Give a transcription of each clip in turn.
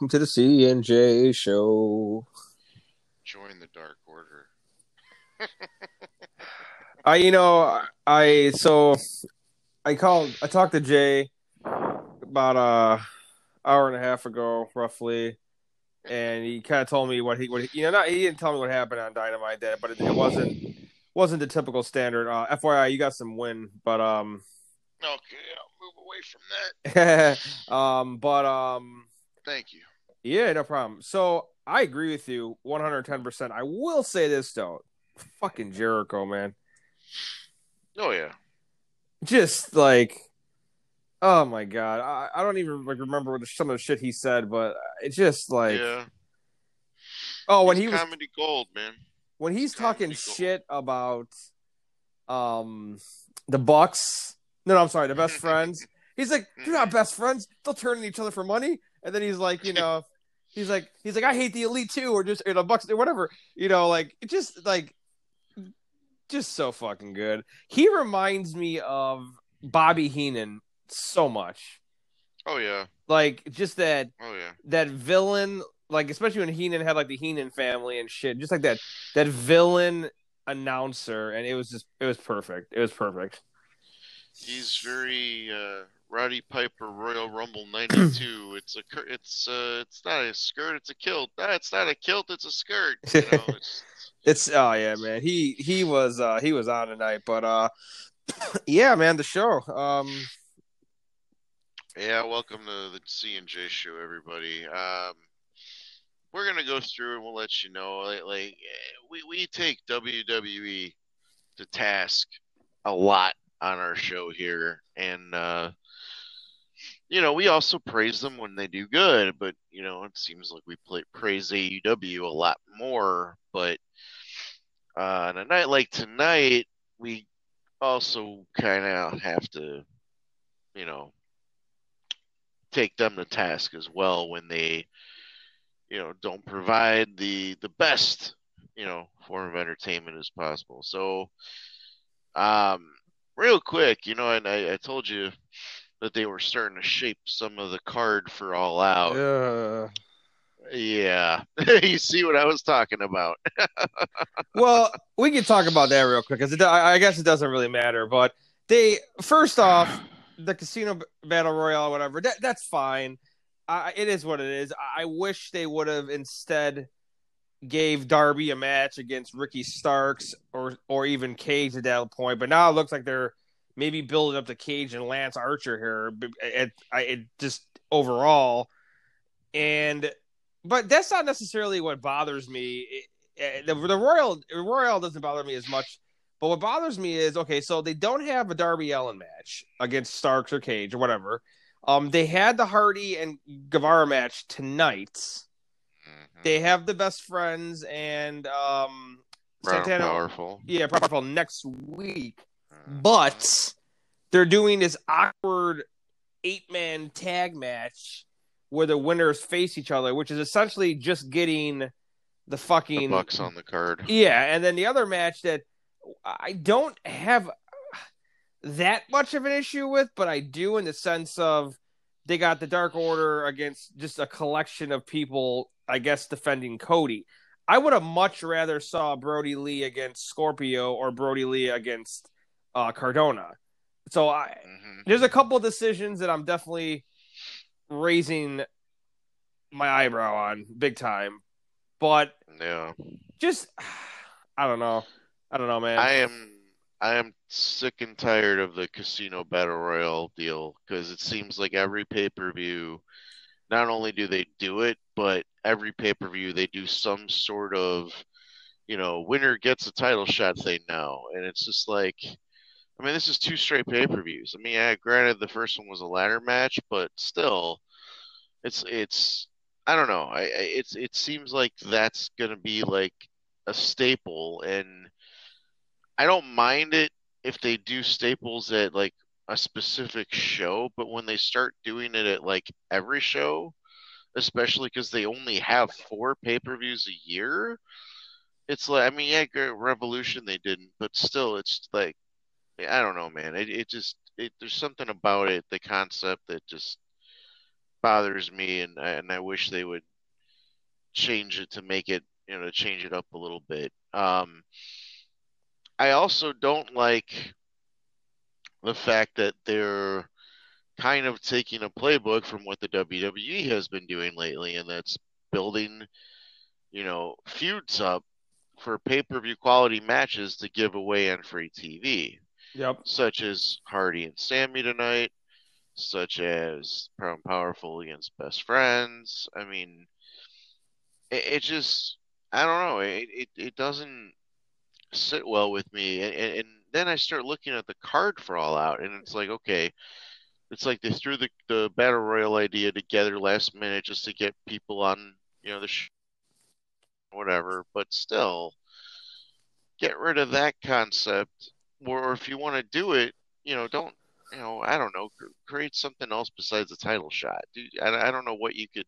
welcome to the C and J show. Join the Dark Order. I, you know, I so I called, I talked to Jay about a hour and a half ago, roughly, and he kind of told me what he, what he, you know, not he didn't tell me what happened on Dynamite Day, but it, it wasn't wasn't the typical standard. Uh, FYI, you got some win, but um, Okay, I'll move away from that. um, but um, Thank you. Yeah, no problem. So I agree with you 110%. I will say this though, fucking Jericho, man, Oh yeah. just like, oh my god, I, I don't even like remember some of the shit he said, but it's just like, yeah. oh, when He's he was comedy gold, man. when he's talking comedy gold. shit about um the Bucks. No, no, I'm sorry, the best friends. He's like, they're not best friends. They'll turn on each other for money. And then he's like, you know, he's like, he's like, I hate the elite too, or just you know, Bucks or whatever. You know, like it just like just so fucking good. He reminds me of Bobby Heenan so much. Oh yeah. Like just that Oh yeah. that villain, like especially when Heenan had like the Heenan family and shit, just like that that villain announcer, and it was just it was perfect. It was perfect. He's very uh, Roddy Piper Royal Rumble '92. it's a it's uh it's not a skirt. It's a kilt. No, it's not a kilt. It's a skirt. You know, it's, It's oh yeah, man. He he was uh he was on tonight, but uh yeah, man, the show. Um yeah. Welcome to the C and J show, everybody. Um, we're gonna go through and we'll let you know. Like, like we we take WWE to task a lot on our show here, and uh, you know we also praise them when they do good. But you know it seems like we play, praise AEW a lot more. But uh, on a night like tonight, we also kind of have to, you know, take them to task as well when they, you know, don't provide the the best, you know, form of entertainment as possible. So, um, real quick, you know, and I, I told you that they were starting to shape some of the card for All Out. Yeah. Yeah, you see what I was talking about. well, we can talk about that real quick because I I guess it doesn't really matter. But they first off, the casino battle royale, whatever. That that's fine. I, it is what it is. I I wish they would have instead gave Darby a match against Ricky Starks or or even Cage at that point. But now it looks like they're maybe building up to Cage and Lance Archer here. It, it just overall, and but that's not necessarily what bothers me. It- the, the Royal Royal doesn't bother me as much. But what bothers me is okay, so they don't have a Darby Allin match against Starks or Cage or whatever. Um, they had the Hardy and Guevara match tonight. Mhm. They have the best friends and um Santana. powerful. Yeah, powerful next week. Mhm. But they're doing this awkward eight man tag match where the winners face each other, which is essentially just getting the the fucking Bucks on the card. yeah, and then the other match that I don't have that much of an issue with, but I do in the sense of they got the Dark Order against just a collection of people, I guess, defending Cody. I would have much rather saw Brodie Lee against Scorpio or Brodie Lee against uh, Cardona. So I, Mhm. there's a couple of decisions that I'm definitely raising my eyebrow on big time, but Yeah. just I don't know. I don't know, man. I am I am sick and tired of the casino battle royale deal because it seems like every pay-per-view not only do they do it, but every pay-per-view they do some sort of you know, winner gets a title shot thing now. And it's just like I mean, this is two straight pay-per-views. I mean, yeah, granted the first one was a ladder match, but still it's it's I don't know. I, it's it seems like that's gonna be like a staple and I don't mind it if they do staples at like a specific show, but when they start doing it at like every show, especially because they only have four pay-per-views a year, it's like I mean, yeah, Revolution they didn't, but still, it's like I don't know, man. It it just it there's something about it, the concept that just bothers me, and and I wish they would change it to make it you know to change it up a little bit. Um, I also don't like the fact that they're kind of taking a playbook from what the WWE has been doing lately, and that's building, you know, feuds up for pay per view quality matches to give away on free TV. Yep. Such as Hardy and Sammy tonight, such as Proud and Powerful against Best Friends. I mean, it, it just, I don't know, it, it, it doesn't sit well with me. And, and, and then I start looking at the card for All Out, and it's like, okay, it's like they threw the, the battle royal idea together last minute just to get people on you know the whatever but still get rid of that concept or if you want to do it you know don't you know i don't know create something else besides a title shot. Dude, I, I don't know what you could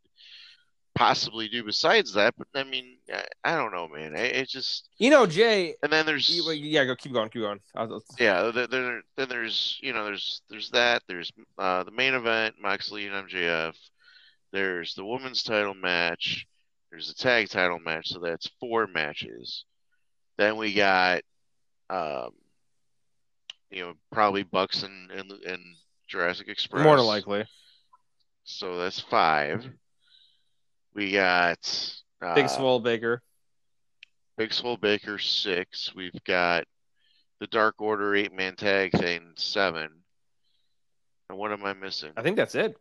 possibly do besides that but i mean i, I don't know man. It, it, just you know jay and then there's yeah go keep going keep going. Yeah then, then there's you know there's there's that there's uh, the main event moxley and mjf there's the women's title match. There's a tag title match so that's four matches. Then we got um you know probably bucks and and, and jurassic express more than likely so that's five we got uh, Big Swole Baker. Big Swole Baker six. We've got the Dark Order eight man tag thing seven. And what am I missing? I think that's it.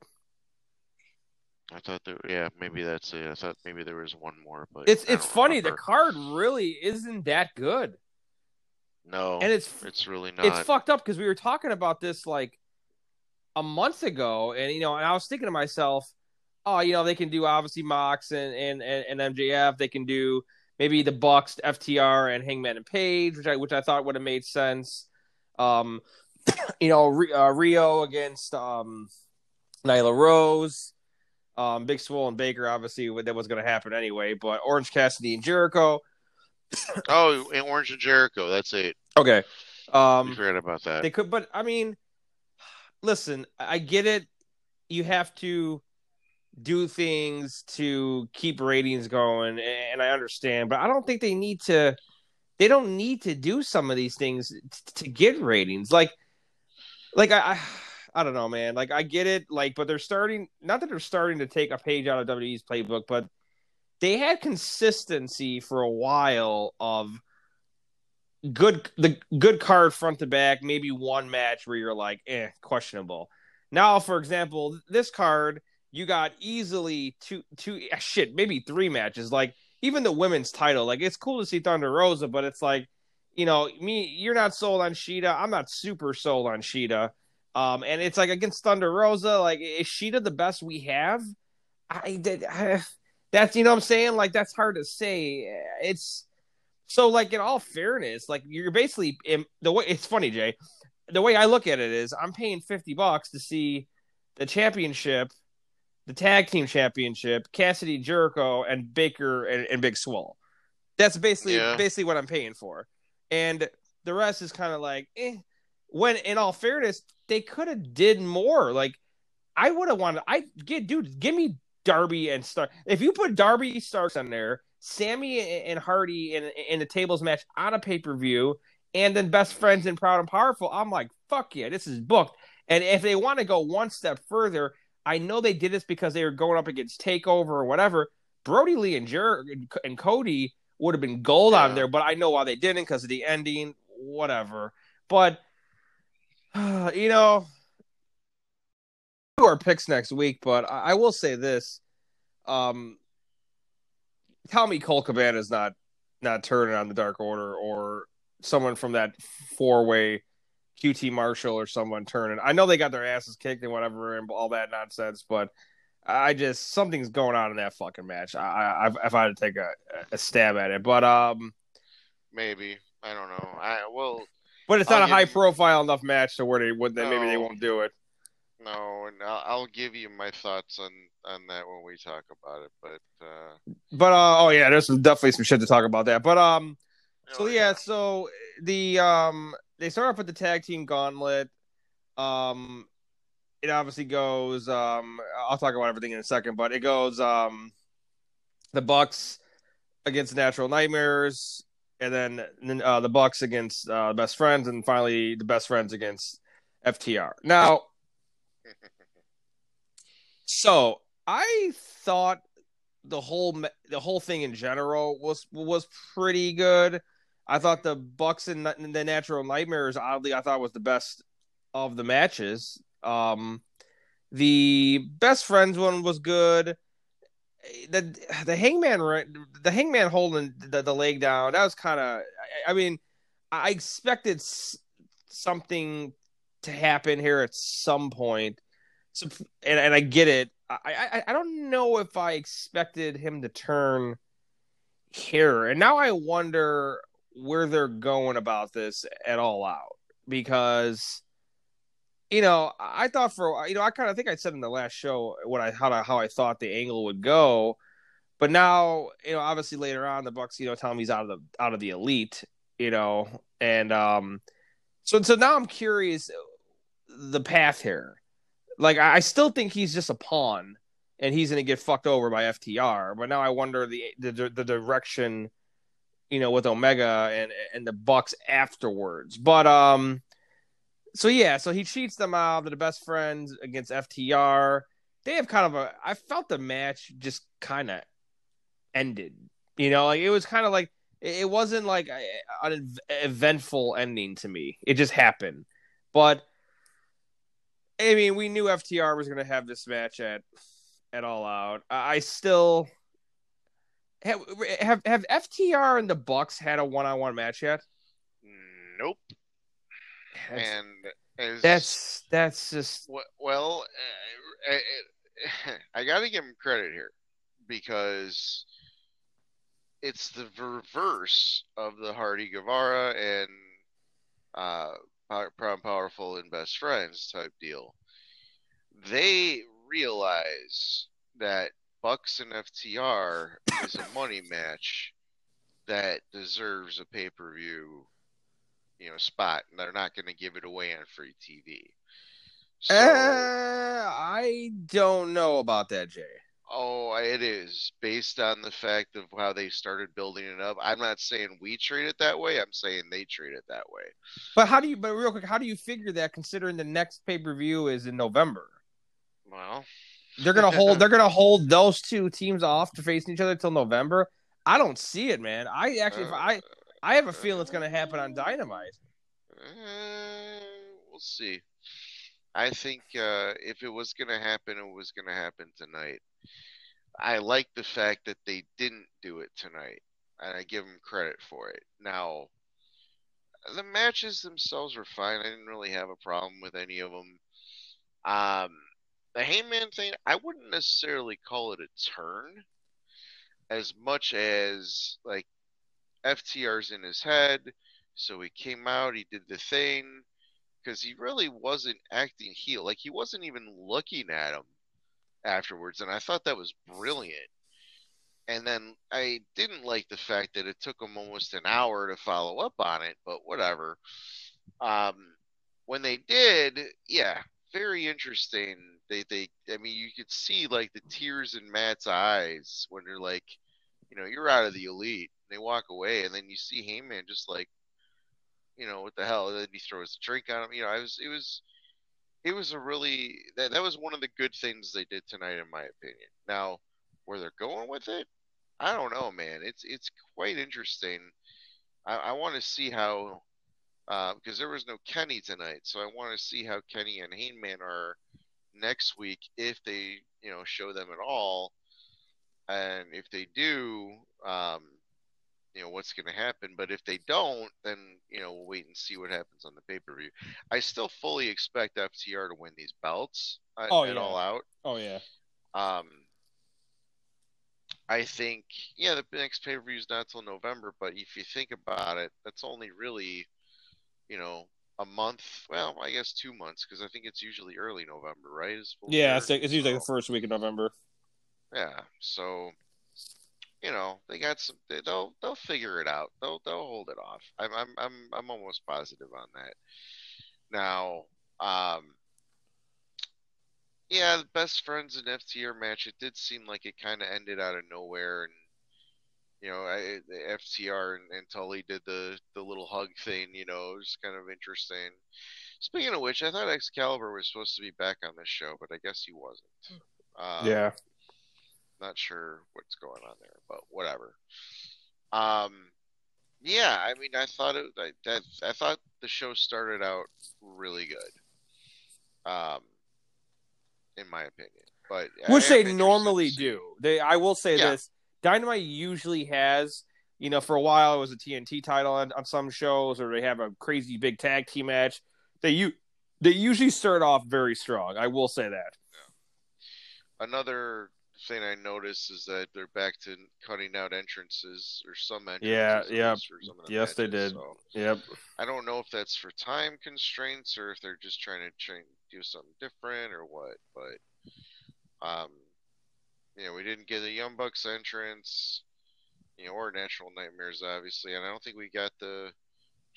I thought there, yeah, maybe that's it. I thought maybe there was one more, but it's it's funny. Remember. The card really isn't that good. No, and it's it's really not. It's fucked up because we were talking about this like a month ago, and you know, and I was thinking to myself, oh, you know, they can do obviously Mox and and and, and MJF. They can do maybe the Bucks, FTR, and Hangman and Page, which I which I thought would have made sense. Um, you know, uh, Riho against um, Nyla Rose, um, Big Swole and Baker. Obviously, that was going to happen anyway. But Orange Cassidy and Jericho. Oh, and Orange and Jericho. That's it. Okay. Um, we forgot about that. They could, but I mean, listen, I get it. You have to do things to keep ratings going and I understand, but I don't think they need to they don't need to do some of these things t- to get ratings. Like like I, I I don't know, man. Like I get it, like, but they're starting not that they're starting to take a page out of WWE's playbook, but they had consistency for a while of good the good card front to back, maybe one match where you're like, eh, questionable. Now, for example, this card you got easily two two ah, shit maybe three matches. Like even the women's title like it's cool to see thunder rosa but it's like you know me you're not sold on Shida i'm not super sold on Shida um and it's like against thunder rosa like is Shida the best we have? I did that's you know what i'm saying like that's hard to say it's so like in all fairness like you're basically in, the way it's funny jay the way i look at it is i'm paying 50 bucks to see the championship the tag team championship, Cassidy Jericho and Baker and, and Big Swole. That's basically yeah. basically what I'm paying for. And the rest is kind of like, eh. When in all fairness, they could have did more. Like I would have wanted I get dude, give me Darby and Star. If you put Darby Starks on there, Sammy and Hardy in in the tables match on a pay-per-view, and then best friends and proud and powerful, I'm like, fuck yeah, this is booked. And if they want to go one step further, I know they did this because they were going up against Takeover or whatever. Brodie Lee and Jer- and Cody would have been gold yeah. on there, but I know why they didn't because of the ending, whatever. But you know, our picks next week, but I, I will say this: um, tell me Colt Cabana is not not turning on the Dark Order or someone from that four way QT Marshall or someone turning. I know they got their asses kicked and whatever and all that nonsense, but I just something's going on in that fucking match. I, I if I had to take a, a stab at it, but um, maybe I don't know. I will, but it's not I'll a high profile enough match to where they would no, maybe they won't do it. No, and I'll, I'll, give you my thoughts on on that when we talk about it. But uh, but uh, oh yeah, there's definitely some shit to talk about that. But um, so yeah, so the um they start off with the tag team gauntlet. Um, it obviously goes. Um, I'll talk about everything in a second, but it goes. Um, the Bucks against Natural Nightmares, and then uh, the Bucks against uh, Best Friends, and finally the Best Friends against FTR. Now, so I thought the whole the whole thing in general was was pretty good. I thought the Bucks and the Natural Nightmares, oddly, I thought was the best of the matches. Um, the best friends one was good. The the hangman the hangman holding the, the leg down that was kind of I, I, mean I expected something to happen here at some point. So and and I get it. I, I I don't know if I expected him to turn here, and now I wonder where they're going about this at all out. Because you know I thought for you know I kind of think I said in the last show what I how I, how I thought the angle would go, but now you know obviously later on the Bucks you know tell him he's out of the out of the elite you know and um so so now I'm curious the path here like I, still think he's just a pawn and he's gonna get fucked over by FTR but now I wonder the the, the direction you know, with Omega and and the Bucks afterwards. But um, so yeah, so he cheats them out. They're the best friends against FTR. They have kind of a. I felt the match just kind of ended. You know, like it was kind of like it wasn't like an eventful ending to me. It just happened. But I mean, we knew FTR was going to have this match at at All Out. I still have, have have FTR and the Bucks had a one on one match yet? Nope. That's, and as, that's that's just well, uh, I, I got to give him credit here because it's the reverse of the Hardy Guevara and uh, Proud Powerful and Best Friends type deal. They realize that Bucks and FTR is a money match that deserves a pay per view, you know, spot, and they're not going to give it away on free TV. So, uh, I don't know about that, Jay. Oh, it is based on the fact of how they started building it up. I'm not saying we treat it that way. I'm saying they treat it that way. But how do you? But real quick, how do you figure that? Considering the next pay per view is in November. Well, they're gonna hold. they're gonna hold those two teams off to facing each other until November. I don't see it, man. I actually, uh, I, I have a feeling it's gonna happen on Dynamite. Uh, we'll see. I think uh, if it was gonna happen, it was gonna happen tonight. I like the fact that they didn't do it tonight, and I give them credit for it. Now, the matches themselves were fine. I didn't really have a problem with any of them. Um, the Hangman thing, I wouldn't necessarily call it a turn as much as like FTR's in his head. So he came out, he did the thing because he really wasn't acting heel. Like he wasn't even looking at him afterwards. And I thought that was brilliant. And then I didn't like the fact that it took them almost an hour to follow up on it, but whatever. Um, when they did, yeah, very interesting they they I mean you could see like the tears in Matt's eyes when they're like, you know, you're out of the elite. They walk away, and then you see Hangman just like, you know, what the hell? Then he throws a drink on him. You know, I was it was it was a really that that was one of the good things they did tonight, in my opinion. Now, where they're going with it, I don't know, man. It's it's quite interesting. I, I want to see how because uh, there was no Kenny tonight, so I want to see how Kenny and Hangman are next week if they you know show them at all and if they do um you know what's going to happen but if they don't then you know we'll wait and see what happens on the pay-per-view i still fully expect ftr to win these belts at, oh, yeah. all out oh yeah um i think yeah the next pay-per-view is not till november but if you think about it that's only really you know a month. Well, I guess two months because I think it's usually early November, right? yeah, it's, it's usually so, the first week of November. Yeah, so you know they got some. They, will they'll figure it out. They'll they'll hold it off. I'm I'm I'm I'm almost positive on that. Now, um, yeah, the best friends in FTR match. It did seem like it kind of ended out of nowhere, and you know, I, the FTR and, and Tully did the the little hug thing. You know, it was kind of interesting. Speaking of which, I thought Excalibur was supposed to be back on this show, but I guess he wasn't. Um, yeah. Not sure what's going on there, but whatever. Um, yeah, I mean, I thought it. I, that I thought the show started out really good. Um, in my opinion, but which they normally do. They, I will say Yeah. this: Dynamite usually has, you know, for a while it was a TNT title on, on some shows, or they have a crazy big tag team match. They you they usually start off very strong. I will say that. Another thing I noticed is that they're back to cutting out entrances or some entrances. Yeah, yeah. the Yes, they did. so Yep. I don't know if that's for time constraints or if they're just trying to try and do something different or what. But um, you know, we didn't get a Young Bucks entrance, you know, or Natural Nightmares, obviously, and I don't think we got the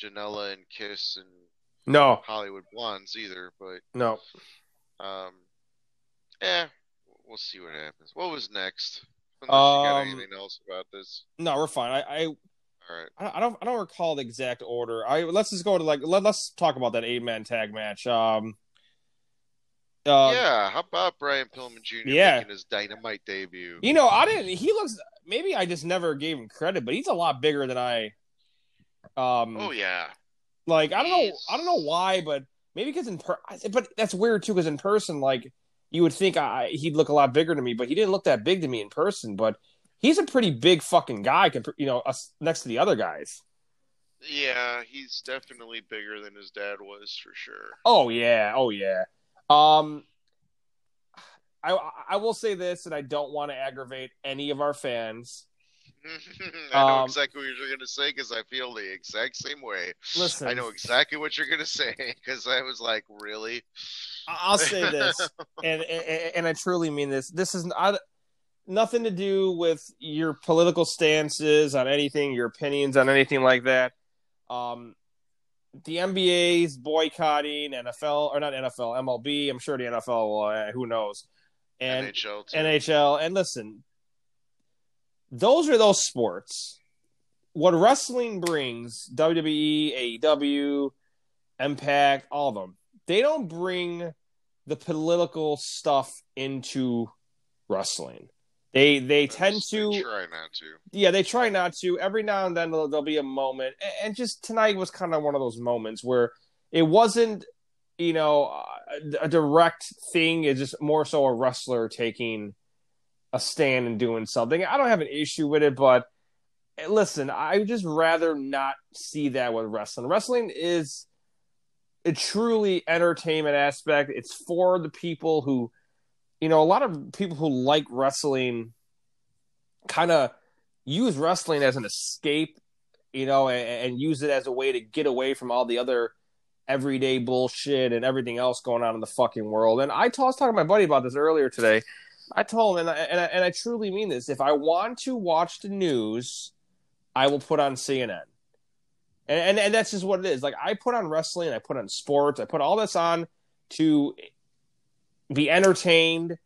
Janela and Kiss and No, Hollywood Blondes either. But no. um, yeah, we'll see what happens. What was next? Unless you got Um, anything else about this. No, we're fine. I, I All right. I don't I don't recall the exact order. I let's just go to like let, let's talk about that eight man tag match. Um uh, yeah, how about Brian Pillman Jr. yeah. making his dynamite debut? You know, I didn't he looks maybe I just never gave him credit, but he's a lot bigger than I um Oh yeah, like I don't know I don't know why, but maybe because in per but that's weird too because in person like you would think I he'd look a lot bigger to me, but he didn't look that big to me in person, but he's a pretty big fucking guy you know us next to the other guys. yeah, he's definitely bigger than his dad was for sure. Oh yeah, oh yeah. Um, I I will say this, and I don't want to aggravate any of our fans. I know Um, exactly what you're gonna say because I feel the exact same way. Listen, I know exactly what you're gonna say because I was like, really? I'll say this, and, and and I truly mean this. This is not nothing to do with your political stances on anything, your opinions on anything like that. Um, the NBA's boycotting NFL or not NFL, MLB. I'm sure the NFL will. Uh, who knows? And NHL too. NHL. And listen, those are those sports. What wrestling brings, WWE, AEW, Impact, all of them, they don't bring the political stuff into wrestling. They they tend They to try not to. yeah, they try not to. Every now and then there'll, there'll be a moment, and, just tonight was kind of one of those moments where it wasn't, you know, a, a direct thing. It's just more so a wrestler taking a stand and doing something. I don't have an issue with it, but eh, listen, I would just rather not see that with wrestling. Wrestling is a truly entertainment aspect. It's for the people who, you know, a lot of people who like wrestling kind of use wrestling as an escape, you know, and, and use it as a way to get away from all the other everyday bullshit and everything else going on in the fucking world. And I, t- I was talking to my buddy about this earlier today. I told him, and I, and I, and I truly mean this: if I want to watch the news, I will put on CNN. And, and and that's just what it is. Like I put on wrestling, I put on sports, I put all this on to be entertained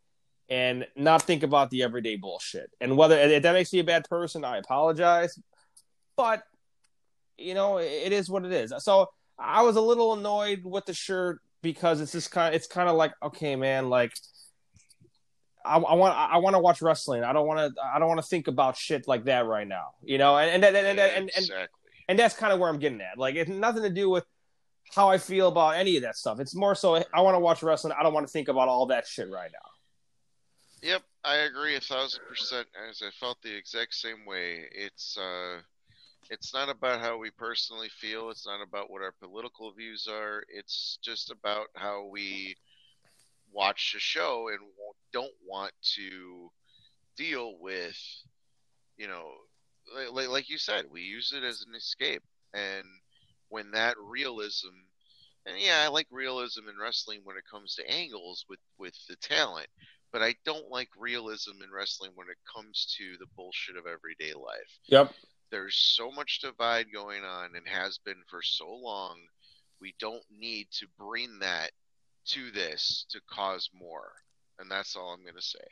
and not think about the everyday bullshit. And whether if that makes me a bad person, I apologize. But you know, it is what it is. So I was a little annoyed with the shirt because it's just kind. Of, it's kind of like, okay, man, like I, I want I want to watch wrestling. I don't want to I don't want to think about shit like that right now. You know, and and and and, and, and, exactly. and that's kind of where I'm getting at. Like it's nothing to do with how I feel about any of that stuff. It's more so I want to watch wrestling. I don't want to think about all that shit right now. Yep, I agree a thousand percent. As I felt the exact same way. It's uh, it's not about how we personally feel. It's not about what our political views are. It's just about how we watch a show and don't want to deal with, you know, like- like, you said, we use it as an escape. And when that realism, and yeah, I like realism in wrestling when it comes to angles with with the talent but I don't like realism in wrestling when it comes to the bullshit of everyday life. Yep. There's so much divide going on and has been for so long. We don't need to bring that to this to cause more. and that's all I'm gonna say.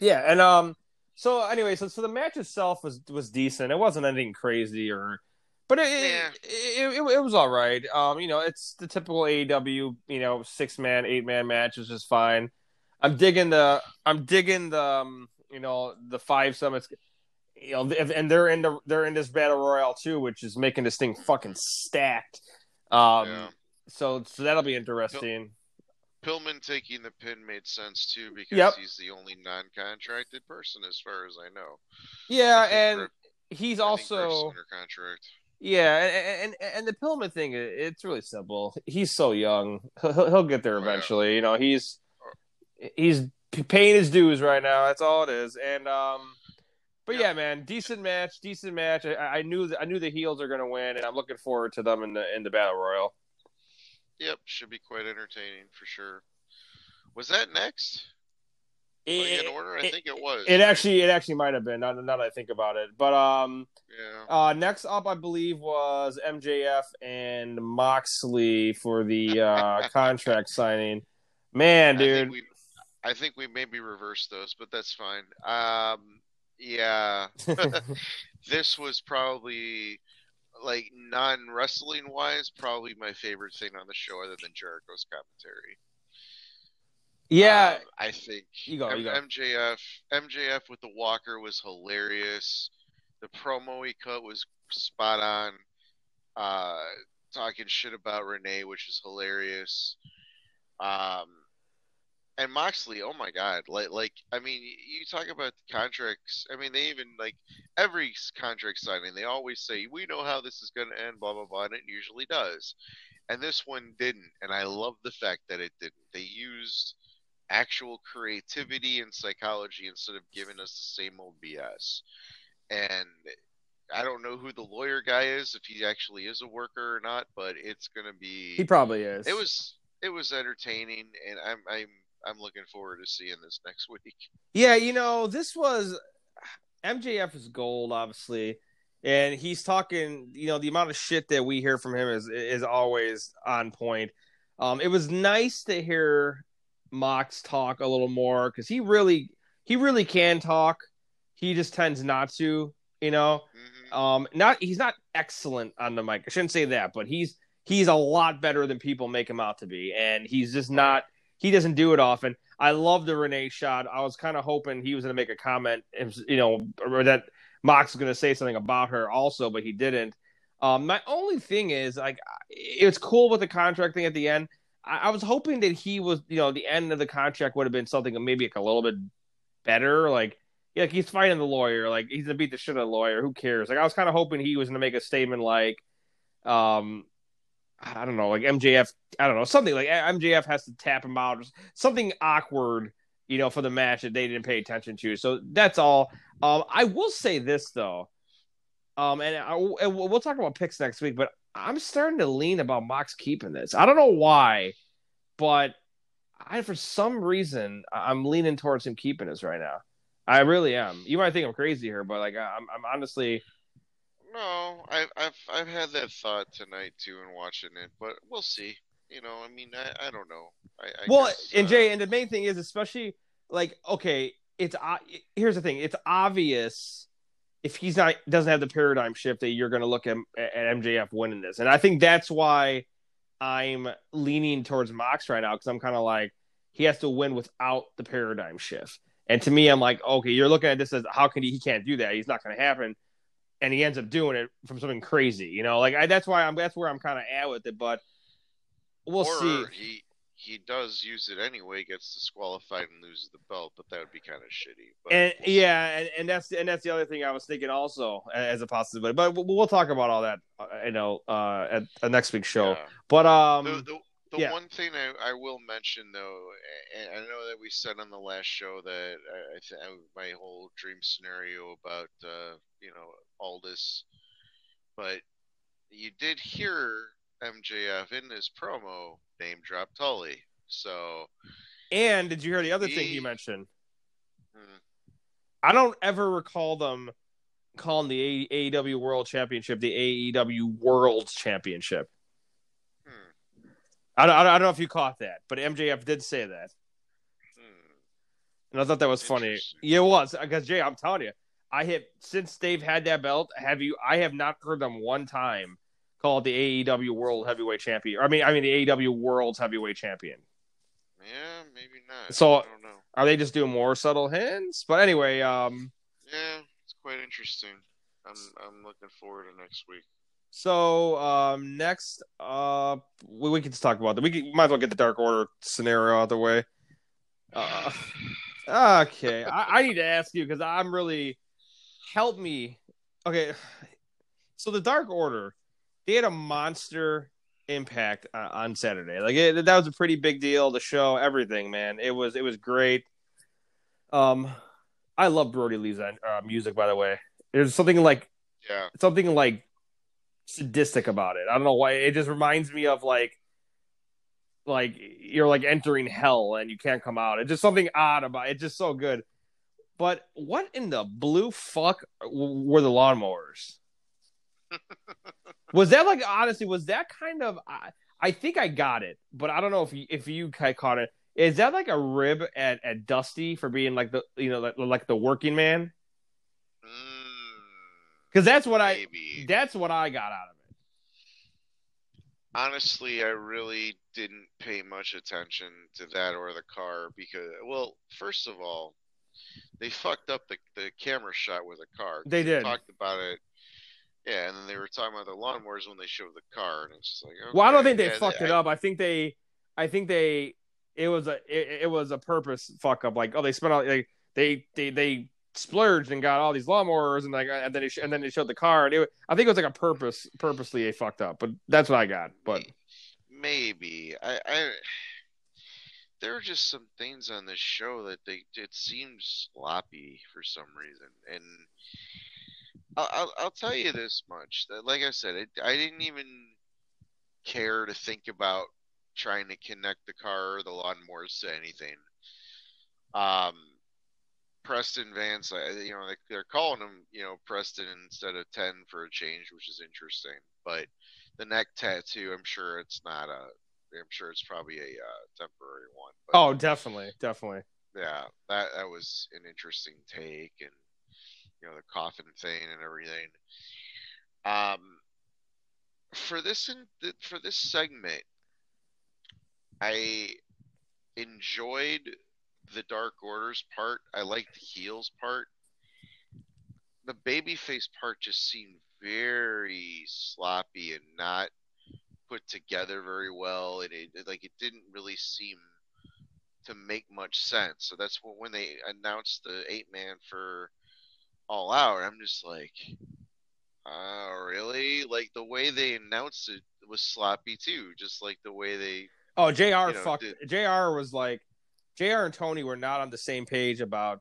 yeah, and um, so anyway, so so the match itself was was decent. It wasn't anything crazy or, but it Yeah. it, it, it, it was all right. Um, you know, it's the typical AEW, you know, six man, eight man match is just fine. I'm digging the I'm digging the um, you know the five summits. You know, and they're in the they're in this battle royale too, which is making this thing fucking stacked. Um, Yeah. so so that'll be interesting. Pillman taking the pin made sense too because Yep. he's the only non-contracted person as far as I know. Yeah, I and Griff- he's I also under contract. Yeah, and, and and the Pillman thing, it's really simple. He's so young; he'll, he'll get there Oh, yeah. eventually. You know, he's he's paying his dues right now. That's all it is. And um, but Yeah. yeah, man, decent match, decent match. I, I knew I knew the heels are going to win, and I'm looking forward to them in the in the battle royal. Yep, should be quite entertaining for sure. Was that next? Like, in It, order, I think it was. it actually it actually might have been. Now, now that I think about it, but um. Yeah. Uh, next up, I believe, was MJF and Moxley for the uh, contract signing. Man, I dude, think we, I think we maybe reversed those, but that's fine. Um, yeah, this was probably like non wrestling wise, probably my favorite thing on the show, other than Jericho's commentary. yeah, Um, I think You go, you go. MJF MJF with the Walker was hilarious. The promo he cut was spot on. Uh, talking shit about Renee, which is hilarious. Um, and Moxley, oh my god, like like I mean, you talk about contracts. I mean, they even like every contract signing, they always say we know how this is going to end, blah blah blah, and it usually does. And this one didn't, and I love the fact that it didn't. They used actual creativity and psychology instead of giving us the same old BS. And I don't know who the lawyer guy is, if he actually is a worker or not, but it's gonna be. he probably is. It was it was entertaining, and I'm I'm I'm looking forward to seeing this next week. Yeah, you know, this was MJF is gold, obviously, and he's talking. You know, the amount of shit that we hear from him is is always on point. Um, it was nice to hear Mox talk a little more because he really he really can talk. He just tends not to, you know. Mhm. Um, not he's not excellent on the mic. I shouldn't say that, but he's he's a lot better than people make him out to be, and he's just not. He doesn't do it often. I love the Renee shot. I was kind of hoping he was going to make a comment, you know, or that Mox was going to say something about her also, but he didn't. Um, my only thing is like it's cool with the contract thing at the end. I, I was hoping that he was, you know, the end of the contract would have been something maybe like a little bit better, like yeah, like he's fighting the lawyer, like he's gonna beat the shit out of the lawyer. Who cares? Like I was kind of hoping he was gonna make a statement like, um, I don't know, like MJF, I don't know, something like MJF has to tap him out, or something awkward, you know, for the match that they didn't pay attention to. So that's all. Um, I will say this though, um, and, I, and we'll talk about picks next week, but I'm starting to lean about Mox keeping this. I don't know why, but I for some reason I'm leaning towards him keeping this right now. I really am. You might think I'm crazy here, but like I'm, I'm honestly, No, I've I've I've had that thought tonight too in watching it, but we'll see. You know, I mean, I, I don't know. I, I well, guess, and uh, Jay, and the main thing is, especially like, okay, it's uh, here's the thing, it's obvious if he's not doesn't have the paradigm shift that you're going to look at, at MJF winning this, and I think that's why I'm leaning towards Mox right now because I'm kind of like he has to win without the paradigm shift, and to me, I'm like, okay, you're looking at this as how can he? He can't do that. He's not going to happen, and he ends up doing it from something crazy, you know. Like I, that's why I'm that's where I'm kind of at with it, but we'll or see. he he does use it anyway, gets disqualified and loses the belt, but that would be kind of shitty. But and we'll yeah, and, and that's and that's the other thing I was thinking also as a possibility. But we'll, talk about all that, uh, you know, uh, at, at next week's show. Yeah. But um, the the, the yeah. one thing I, I will mention though, and I know that we said on the last show that I, I th- my whole dream scenario about uh, you know Aldous, but you did hear MJF in his promo name drop Tully. So and did you hear the other thing he He- mentioned? hmm, I don't ever recall them calling the AEW World Championship the AEW World Championship. I don't, I don't know if you caught that, but MJF did say that. and I thought that was funny. Yeah, it was because Jay, I'm telling you, I have since they've had that belt. Have you? I have not heard them one time call it the AEW World Heavyweight Champion. I mean, I mean the AEW World's Heavyweight Champion. Yeah, maybe not. So- I don't know. Are they just doing more subtle hints? But anyway, um, Yeah, it's quite interesting. I'm I'm looking forward to next week. So um, next, uh, we, we can just talk about that. We can, might as well get the Dark Order scenario out of the way. Uh, okay, I, I need to ask you because I'm really help me. Okay, so the Dark Order, they had a monster impact uh, on Saturday. Like it, that was a pretty big deal. The show, everything, man. It was it was great. Um, I love Brodie Lee's uh, music, by the way. There's something like yeah, something like sadistic about it. I don't know why. It just reminds me of like like you're like entering hell and you can't come out. It's just something odd about it. It's just so good. But what in the blue fuck were the lawnmowers? was that like honestly? Was that kind of? I, I think I got it, but I don't know if you, if you caught it. Is that like a rib at, at Dusty for being like the you know like, like the working man? mm, Because that's what I maybe. that's what I got out of it. Honestly, I really didn't pay much attention to that or the car because, well, first of all, they fucked up the the camera shot with the car. They did. talked about it. Yeah, and then they were talking about the lawnmowers when they showed the car, and it's just like, Well, I don't think they yeah, fucked it I- up. I think they, I think they, it was a, it, it was a purpose fuck up. Like, oh, they spent all, they, they, they, they splurged and got all these lawnmowers and like, and then they, sh- and then they showed the car and it, I think it was like a purpose, purposely a fucked up. But that's what I got. But maybe I, I there are just some things on this show that they it seems sloppy for some reason and I'll, I'll, I'll tell you this much that like i said it, i didn't even care to think about trying to connect the car or the lawnmowers to anything um preston vance you know they, they're calling him you know preston instead of 10 for a change which is interesting but the neck tattoo i'm sure it's not a i'm sure it's probably a uh, temporary one but oh, definitely, definitely. yeah that that was an interesting take and you know the coffin thing and everything um for this in, for this segment i enjoyed the dark orders part i like the heels part the babyface part just seemed very sloppy and not put together very well and it, it- like it didn't really seem to make much sense so that's when when they announced the eight man for all out i'm just like uh really like the way they announced it was sloppy too just like the way they Oh, Jr. know, fucked. did- Jr. was like, Jr. and Tony were not on the same page about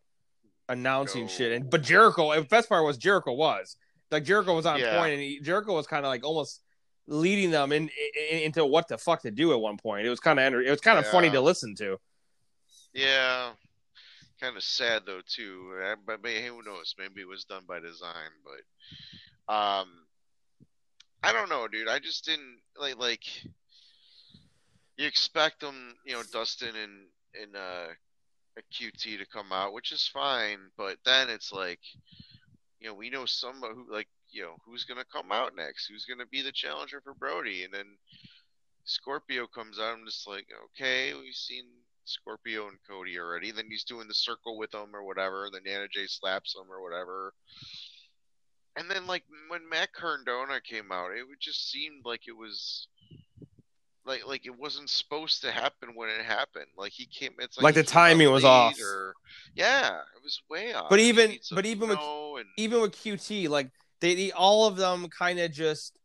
announcing No. shit. And but Jericho, the best part was Jericho was like Jericho was on Yeah. point, and he, Jericho was kind of like almost leading them in, in into what the fuck to do at one point. It was kind of it was kind of funny to listen to. yeah kind of sad though too but maybe who knows maybe it was done by design but um i don't know dude i just didn't like like you expect them you know dustin and and uh a qt to come out which is fine but then it's like you know we know somebody who like you know who's gonna come out next who's gonna be the challenger for brodie and then scorpio comes out i'm just like okay we've seen Scorpio and Cody already. Then he's doing the circle with them or whatever. Then Anna Jay slaps him or whatever. And then like when Matt Cardona came out, it just seemed like it was like like it wasn't supposed to happen when it happened. Like he came, it's like, Like the timing was off. Or, yeah, it was way off. But even- but even with- and, Even with QT, like they, they all of them kind of just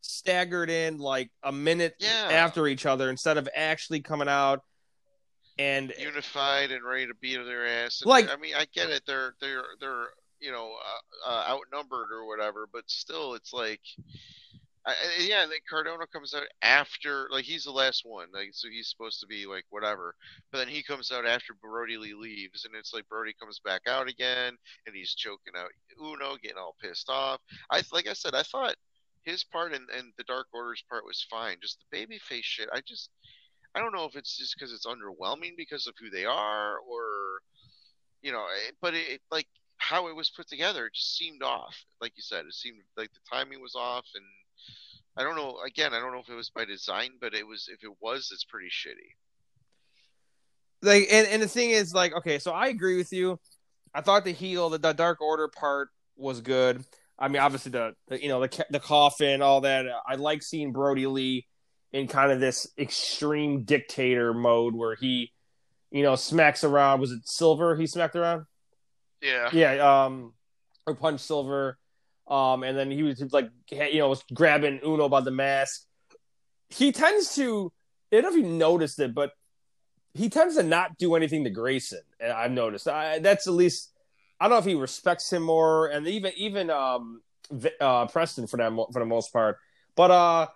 staggered in like a minute Yeah. after each other instead of actually coming out and unified and ready to beat their ass. And, Like- I mean, I get it. They're they're they're you know uh, uh, outnumbered or whatever, but still, it's like. I, yeah, like Cardona comes out after, like he's the last one, like so he's supposed to be like whatever, but then he comes out after Brodie Lee leaves, and it's like Brodie comes back out again, and he's choking out Uno, getting all pissed off. I like I said, I thought his part and, and the Dark Order's part was fine. Just the babyface shit, I just I don't know if it's just because it's underwhelming because of who they are, or you know, eh, but it like how it was put together, it just seemed off. Like you said, it seemed like the timing was off, and I don't know. Again, I don't know if it was by design, but it was. If it was, it's pretty shitty. Like, and, and the thing is, like, okay, so I agree with you. I thought the heel, the, the Dark Order part was good. I mean, obviously the, the you know the the coffin, all that. I like seeing Brodie Lee in kind of this extreme dictator mode where he, you know, smacks around. Was it Silver? He smacked around. Yeah. Yeah. Um, or punch Silver. Um, and then he was like, you know, was grabbing Uno by the mask. He tends to. I don't know if you noticed it, but he tends to not do anything to Grayson. I've noticed I, that's at least I don't know if he respects him more, and even even um, uh, Preston for that for the most part. But uh,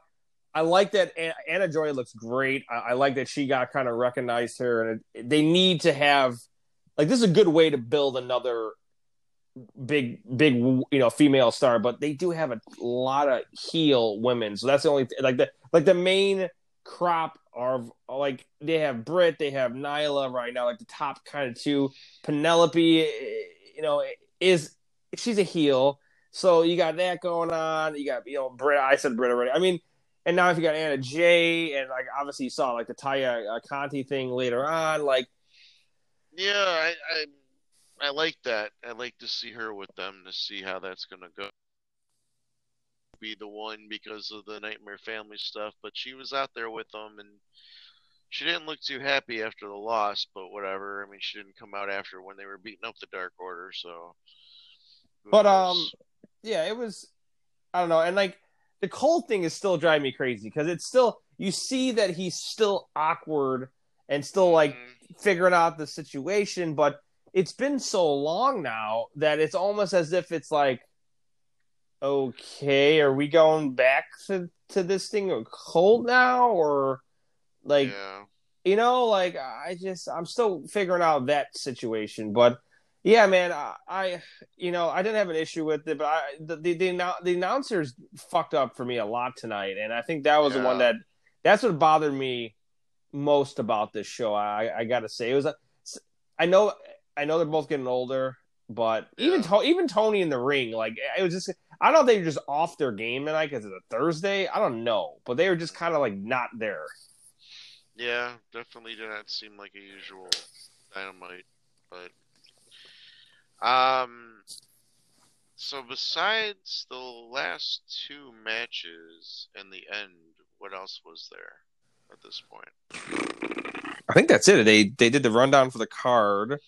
I like that Anna Jay looks great. I, I like that she got kind of recognized her, and it, they need to have like this is a good way to build another big big you know female star but they do have a lot of heel women so that's the only like the like the main crop are like they have Britt, they have Nyla right now, like the top kind of two. Penelope, you know, is she's a heel, so you got that going on. You got you know Britt. I said Britt already. I mean, and now if you got Anna Jay, and like obviously you saw like the Taya uh, Conti thing later on, like yeah, I, I I like that. I like to see her with them to see how that's gonna go be the one because of the Nightmare Family stuff, but she was out there with them and she didn't look too happy after the loss, but whatever. I mean, she didn't come out after when they were beating up the Dark Order, so. But knows? um, yeah, it was. I don't know, and like the Cole thing is still driving me crazy because it's still you see that he's still awkward and still like mm-hmm. figuring out the situation, but it's been so long now that it's almost as if it's like okay, are we going back to, to this thing or cold now or like yeah. you know, like I just I'm still figuring out that situation, but yeah, man, I, I, you know I didn't have an issue with it, but I the the, the, the announcers fucked up for me a lot tonight, and I think that was yeah. the one that that's what bothered me most about this show. I I got to say it was a, I know I know they're both getting older, but yeah. even even Tony in the ring, like it was just I don't know if they were just off their game tonight because it's a Thursday. I don't know, but they were just kind of like not there. Yeah, definitely did not seem like a usual dynamite, but um. So besides the last two matches and the end, what else was there at this point? I think that's it. They they did the rundown for the card.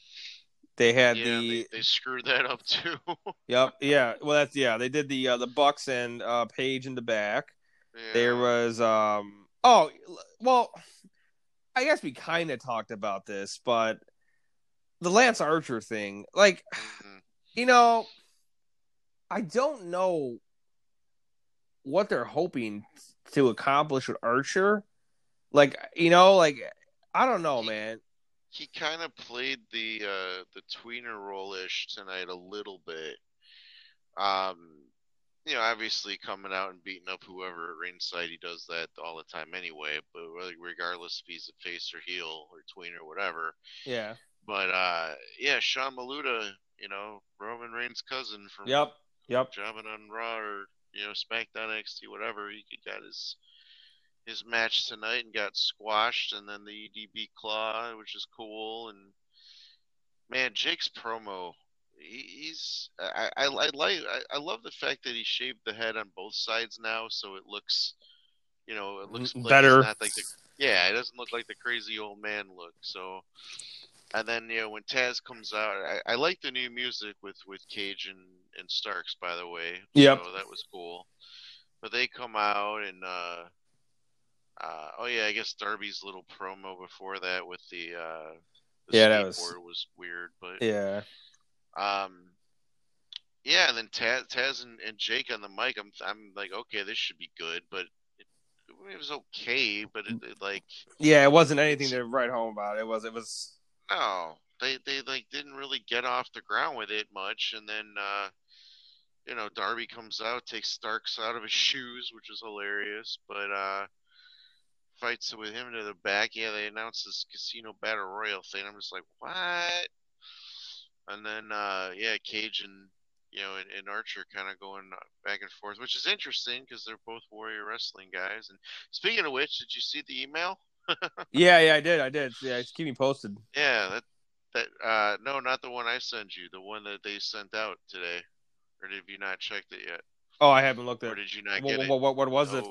They had yeah, the they, they, screwed that up too. yep. Yeah. Well, that's yeah. They did the uh, the Bucks and uh, Paige in the back. Yeah. There was um. Oh well, I guess we kind of talked about this, but the Lance Archer thing, like, mm-hmm. you know, I don't know what they're hoping to accomplish with Archer. Like, you know, like I don't know, man he kind of played the uh, the tweener role ish tonight a little bit. Um, you know, obviously coming out and beating up whoever at ringside, he does that all the time anyway. But regardless if he's a face or heel or tweener or whatever. Yeah. But uh, yeah, Sean Maluta, you know, Roman Reigns' cousin from Yep. Yep. Jobbing on Raw or you know SmackDown, NXT, whatever. He got his his match tonight and got squashed, and then the EBD claw, which is cool. And man, Jake's promo, he, he's I, I, I like I, I love the fact that he shaved the head on both sides now, so it looks, you know, it looks better. Like the, yeah, it doesn't look like the crazy old man look. So. And then you know when Taz comes out, I, I like the new music with with Cage and, and Starks. By the way, yep, so that was cool. But they come out and uh, uh, oh yeah, I guess Darby's little promo before that with the, uh, the yeah, that was... was weird, but yeah, um, yeah, and then Taz, Taz and, and, Jake on the mic. I'm I'm like, okay, this should be good, but it, it was okay, but it, it, like yeah, it wasn't anything to write home about. It was it was no, they they like didn't really get off the ground with it much, and then. uh you know, Darby comes out, takes Starks out of his shoes, which is hilarious. But uh fights with him to the back. Yeah, they announced this casino battle royal thing. I'm just like, what? and then uh, yeah, Cage and you know and, and Archer kind of going back and forth, which is interesting because they're both Warrior Wrestling guys. And speaking of which, did you see the email? yeah, yeah, I did, I did. Yeah, just keep me posted. Yeah, that that uh, no, not the one I sent you, the one that they sent out today. Or have you not checked it yet? Oh, I haven't looked at Or did you not What, get it? what, what, what was it?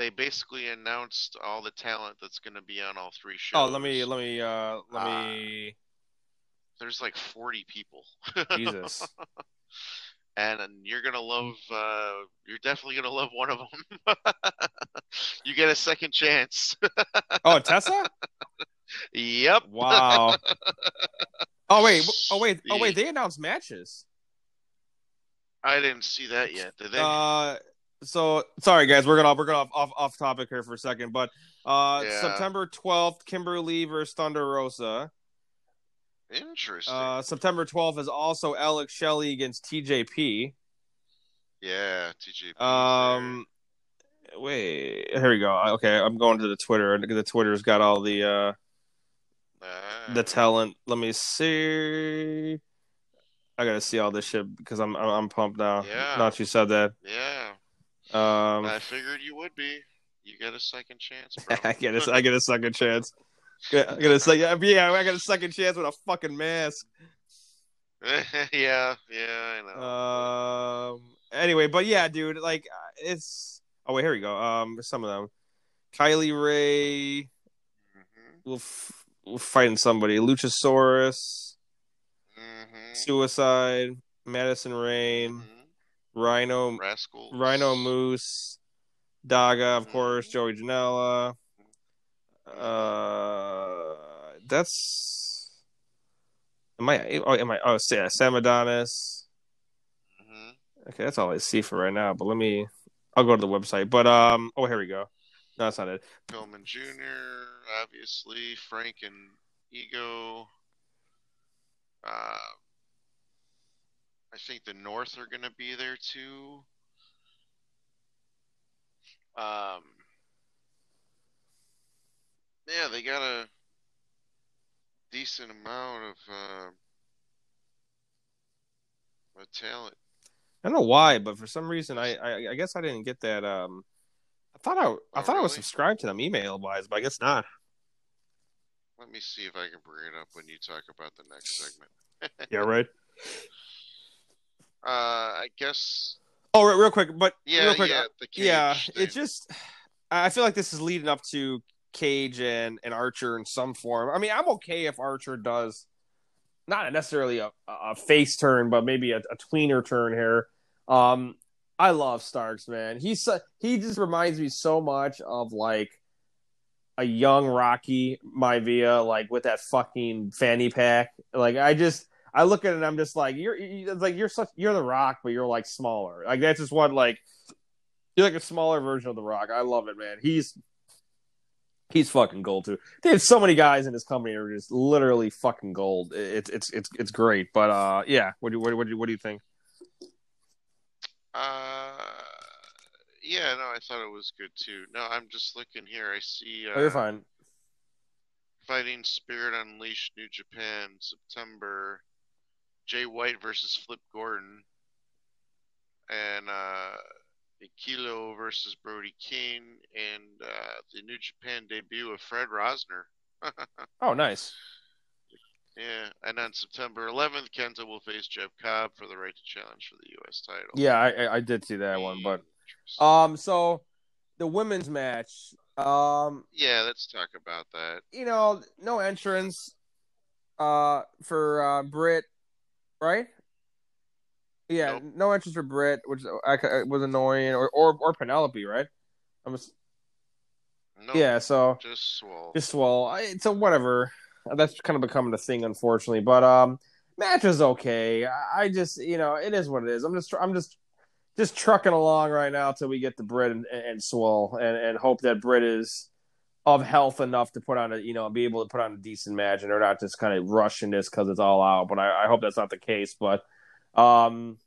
They basically announced all the talent that's going to be on all three shows. Oh, let me, let me, uh, let Ah. me. There's like 40 people. Jesus. and, and you're gonna love. Uh, you're definitely gonna love one of them. you get a second chance. Oh, Tessa? yep. Wow. Oh wait, oh wait, oh wait. They announced matches. I didn't see that yet. Did they? Uh, so sorry guys, we're gonna we're gonna off, off off topic here for a second, but uh, Yeah. September twelfth, Kimber Lee versus Thunder Rosa. Interesting. Uh, September twelfth is also Alex Shelley against TJP. yeah, TJP. Um, wait, here we go. Okay, I'm going to the Twitter. The Twitter's got all the uh Ah, the talent. Let me see. I gotta see all this shit because I'm I'm, I'm pumped now. Yeah. Not you said that. yeah. Um, I figured you would be. You get a second chance, bro. I get a, I get a second chance. I get a second. Yeah, I got a second chance with a fucking mask. yeah, yeah, I know. Um. Anyway, but yeah, dude, like it's. Oh wait, here we go. Um, some of them. Kylie Rae Mhm, will f- will fighting somebody. Luchasaurus, mhm, Suicide, Madison Rayne, mhm. Rhino, Rascals. Rhino Moose, Daga, of course, Joey Janela. Uh, that's. Am I? Oh, am I? Oh, yeah, Sam Adonis. Mhm. Okay, that's all I see for right now. But let me. I'll go to the website. But um. Oh, here we go. No, that's not it. Pillman Jr., obviously. Frank and Ego. Uh, I think the North are going to be there too. Um, yeah, they got a decent amount of uh, of talent. I don't know why, but for some reason, I I, I guess I didn't get that. Um, I thought I I Oh, thought I was subscribed to them email wise, but I guess not. Let me see if I can bring it up when you talk about the next segment. Yeah, right. Uh, I guess. Oh, real, real quick, but Yeah, real quick, yeah, uh, yeah, it just I feel like this is leading up to Cage and, and Archer in some form. I mean, I'm okay if Archer does not necessarily a, a face turn, but maybe a, a tweener turn here. Um, I love Starks, man. He's he just reminds me so much of like a young Rocky Maivia, like with that fucking fanny pack. Like I just I look at it and I'm just like you're like you're such you're the Rock, but you're like smaller. Like that's just what like you're like a smaller version of the Rock. I love it, man. He's he's fucking gold too. They have so many guys in this company who are just literally fucking gold. It's it's it's it's great. But uh, yeah. What do you what, do- what do you what do you think? Uh, yeah, no, I thought it was good too. No, I'm just looking here. I see uh, Oh, you're fine. Fighting Spirit Unleashed New Japan September. Jay White versus Flip Gordon. And uh, versus Brody King. And uh, the New Japan debut of Fred Rosser. Oh, nice. Yeah, and on September 11th, Kenta will face Jeff Cobb for the right to challenge for the U.S. title. Yeah, I I- I did see that one, but um, so the women's match, um, yeah, let's talk about that. you know, no entrance, uh, for uh Britt, right? Yeah, Nope. no entrance for Britt, which I, was annoying, or or or Penelope, right? I'm just, No, yeah, so just swell, just well, I, so whatever. That's kind of becoming a thing, unfortunately. But um, match is okay. I, I just, you know, it is what it is. I'm just, I'm just, just trucking along right now till we get the Britt and, and Swole, and and hope that Britt is of health enough to put on a, you know, be able to put on a decent match, and they're not just kind of rushing this because it's all out. But I, I hope that's not the case. But um,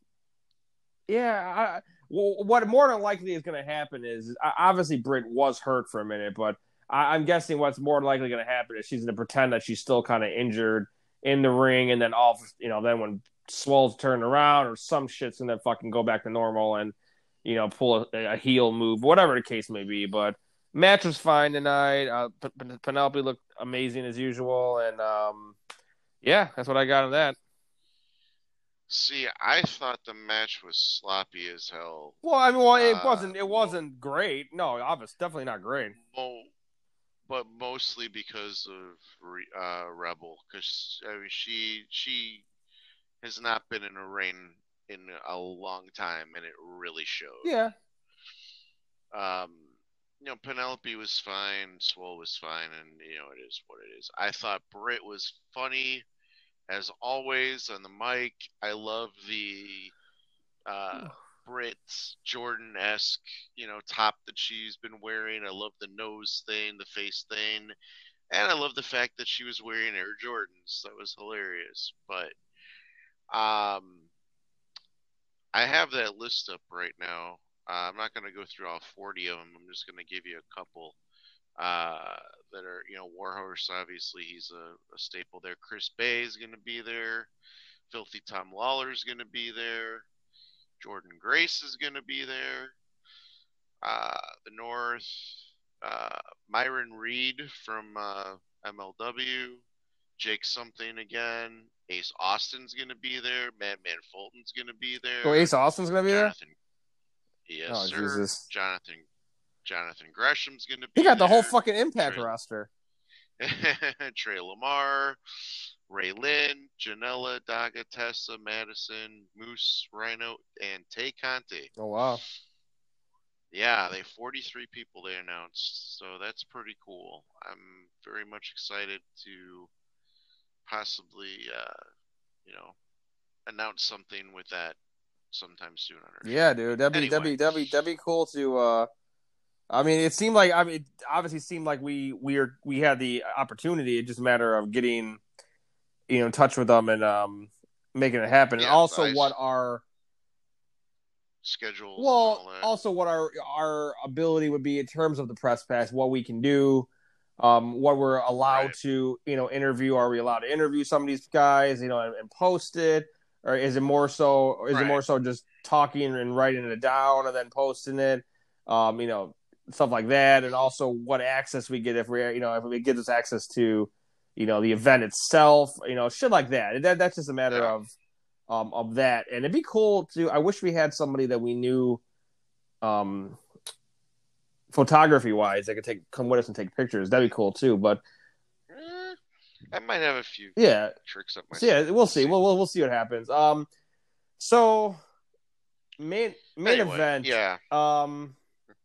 yeah, I, well, what more than likely is going to happen is obviously Britt was hurt for a minute, but I, I'm guessing what's more likely going to happen is she's going to pretend that she's still kind of injured in the ring, and then all you know, then when Swole's turned around or some shit's gonna fucking go back to normal and you know pull a, a heel move, whatever the case may be. But match was fine tonight. Uh, P- P- Penelope looked amazing as usual, and um, yeah, that's what I got on that. See, I thought the match was sloppy as hell. Well, I mean, well, it Uh, wasn't. It wasn't great. No, obviously, definitely not great. Mo- but mostly because of uh, Rebel, because I mean, she she has not been in a ring in a long time, and it really showed. Yeah, Um, you know, Penelope was fine, Swole was fine, and you know, it is what it is. I thought Britt was funny, as always, on the mic. I love the uh, Britt Jordan esque, you know, top that she's been wearing. I love the nose thing, the face thing, and I love the fact that she was wearing Air Jordans. That was hilarious. But um, I have that list up right now. Uh, I'm not going to go through all 40 of them. I'm just going to give you a couple uh, that are, you know, Warhorse. Obviously, he's a, a staple there. Chris Bey is going to be there. Filthy Tom Lawlor is going to be there. Jordynne Grace is going to be there. Uh, the North, uh, Myron Reed from uh, MLW. Jake something again. Ace Austin's going to be there. Madman Fulton's going to be there. oh, Ace Austin's gonna be there. Yes, Oh, sir. Jesus. Jonathan. Jonathan Gresham's going to be. He got the whole fucking Impact True. roster. Trey Lamar, Ray Lynn, Janela, Daga, Tessa, Madison, Moose, Rhino, and Tay Conti. Oh wow. Yeah, they 43 people they announced, so that's pretty cool. I'm very much excited to possibly, uh, you know, announce something with that sometime soon on our Yeah, dude. That'd be Anyway. that'd be that'd be that'd be cool to. uh I mean, it seemed like I mean, it obviously seemed like we we are we had the opportunity. It's just a matter of getting, you know, in touch with them and um making it happen. and also, I- what our schedule. well, also what our our ability would be in terms of the press pass, what we can do, um, what we're allowed Right. to, you know, interview. Are we allowed to interview some of these guys, you know, and, and post it, or is it more so, is it more so just talking and writing it down and then posting it, um, you know, stuff like that, and also what access we get if we, you know, if it gives us access to, you know, the event itself, you know, shit like that. That that's just a matter Yeah. of um, of that. And it'd be cool to. I wish we had somebody that we knew, um, photography wise, that could take come with us and take pictures. That'd be cool too. But I might have a few yeah, tricks up my. so yeah, we'll see. We'll we'll, we'll see what happens. Um, so main main Anyway, event. Yeah. Um,